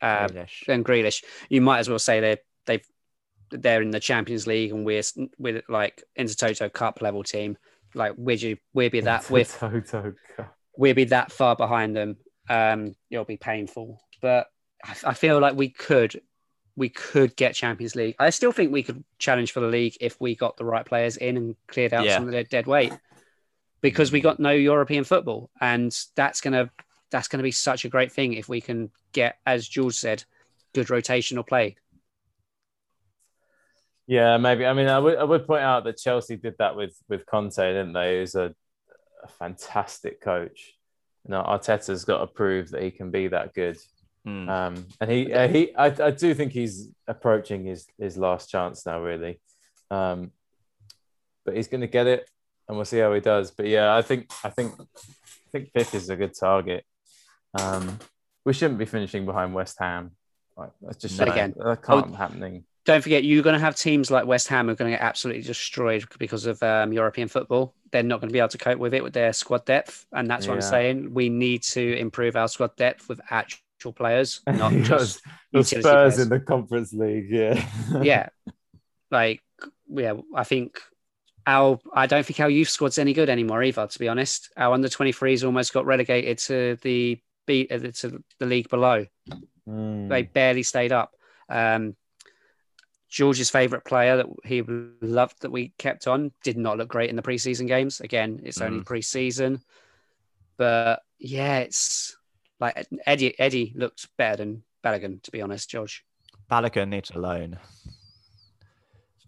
uh, Grealish. and Grealish, you might as well say they they've they're in the Champions League and we're with like Intertoto Cup level team. Like would you we'd be that with we'd be that far behind them. Um, it'll be painful, but I, I feel like we could we could get Champions League. I still think we could challenge for the league if we got the right players in and cleared out yeah. some of their dead weight. Because we got no European football, and that's gonna that's gonna be such a great thing if we can get, as George said, good rotational play. Yeah, maybe. I mean, I would I would point out that Chelsea did that with with Conte, didn't they? He's a, a fantastic coach. You know, Arteta's got to prove that he can be that good. Mm. Um, and he, uh, he, I, I do think he's approaching his his last chance now, really. Um, but he's going to get it, and we'll see how he does. But yeah, I think, I think, I think fifth is a good target. Um, we shouldn't be finishing behind West Ham. Like, that's just no, again that can't oh, happening. Don't forget, you're going to have teams like West Ham who are going to get absolutely destroyed because of um, European football. They're not going to be able to cope with it with their squad depth, and that's what yeah. I'm saying. We need to improve our squad depth with actual actual players, not just the Spurs players. in the Conference League. Yeah, yeah, like yeah, I think our I don't think our youth squad's any good anymore either. To be honest, our under 23s almost got relegated to the beat uh, to the league below. Mm. They barely stayed up. Um, George's favourite player that he loved that we kept on did not look great in the preseason games. Again, it's only mm. preseason, but yeah, it's like Eddie, Eddie looked better than Balogun, to be honest, George. Balogun needs a loan.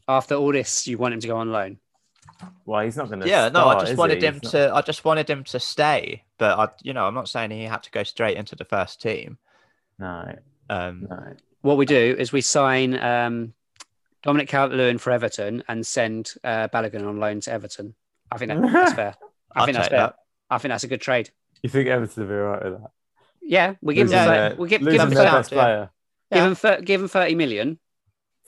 After all this, you want him to go on loan? Well, he's not going to. Yeah, start, no, I just wanted him to. I just wanted him to stay, but I, you know, I'm not saying he had to go straight into the first team. No. Um, no. What we do is we sign um, Dominic Calvert-Lewin for Everton and send uh, Balogun on loan to Everton. I think that, that's fair. I think that's fair. That. I think that's a good trade. You think Everton will be alright with that? Yeah, we give him. Uh, we give, give him best player. Give him th- give him thirty million.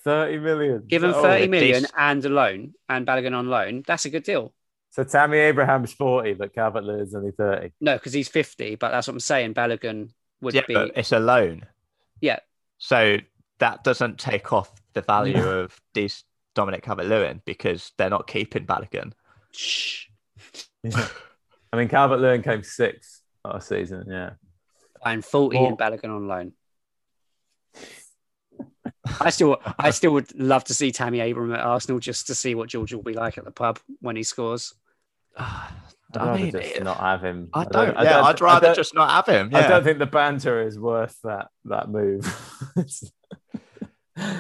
Thirty million. Give him oh, thirty million and a loan and Balogun on loan. That's a good deal. So Tammy Abraham's forty, but Calvert is only thirty. No, because he's fifty. But that's what I'm saying. Balogun would yeah, be. But it's a loan. Yeah. So that doesn't take off the value of these Dominic Calvert-Lewin because they're not keeping Balogun. Shh. I mean, Calvert-Lewin came sixth last season. Yeah. And 40 well, in Balogun on loan. I still, I still would love to see Tammy Abraham at Arsenal just to see what George will be like at the pub when he scores. I'd I mean, just not have him. I don't. I don't yeah, I would rather just not have him. Yeah. I don't think the banter is worth that that move.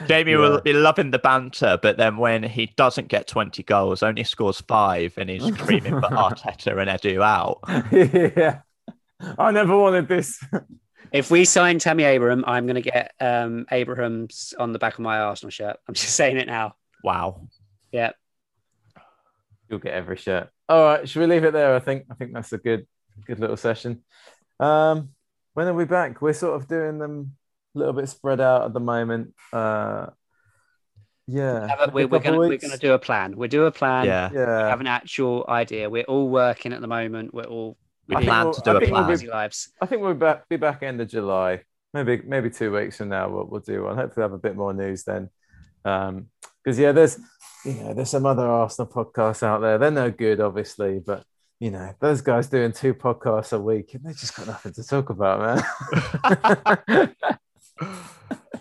Jamie yeah. will be loving the banter, but then when he doesn't get 20 goals, only scores five, and he's screaming for Arteta and Edu out. yeah. I never wanted this. if we sign Tammy Abraham, I'm going to get um, Abraham's on the back of my Arsenal shirt. I'm just saying it now. Wow. Yeah. You'll get every shirt. All right, should we leave it there? I think I think that's a good good little session. Um, when are we back? We're sort of doing them a little bit spread out at the moment. Uh, yeah, Have we're, we're gonna we're gonna do a plan. We do a plan. Yeah, Yeah, Have an actual idea. We're all working at the moment. We're all we I think plan we'll- to do I a think we'll plan. busy lives. I think we'll back, be back end of July. Maybe maybe two weeks from now we'll, we'll do one. Hopefully have a bit more news then. Um, because yeah, there's you know there's some other Arsenal podcasts out there. They're no good, obviously, but you know those guys doing two podcasts a week and they just got nothing to talk about, man.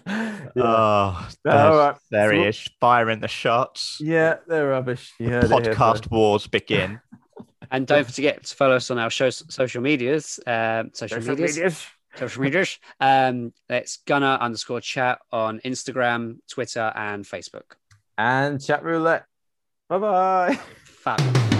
yeah. Oh, all there's- right. there he is, firing the shots. yeah, they're rubbish. You heard it here Podcast wars begin. And don't forget to follow us on our show, social medias. Um, social, Social medias. medias. Social medias. Um, it's Gunner underscore chat on Instagram, Twitter, and Facebook. and chat roulette. Bye bye.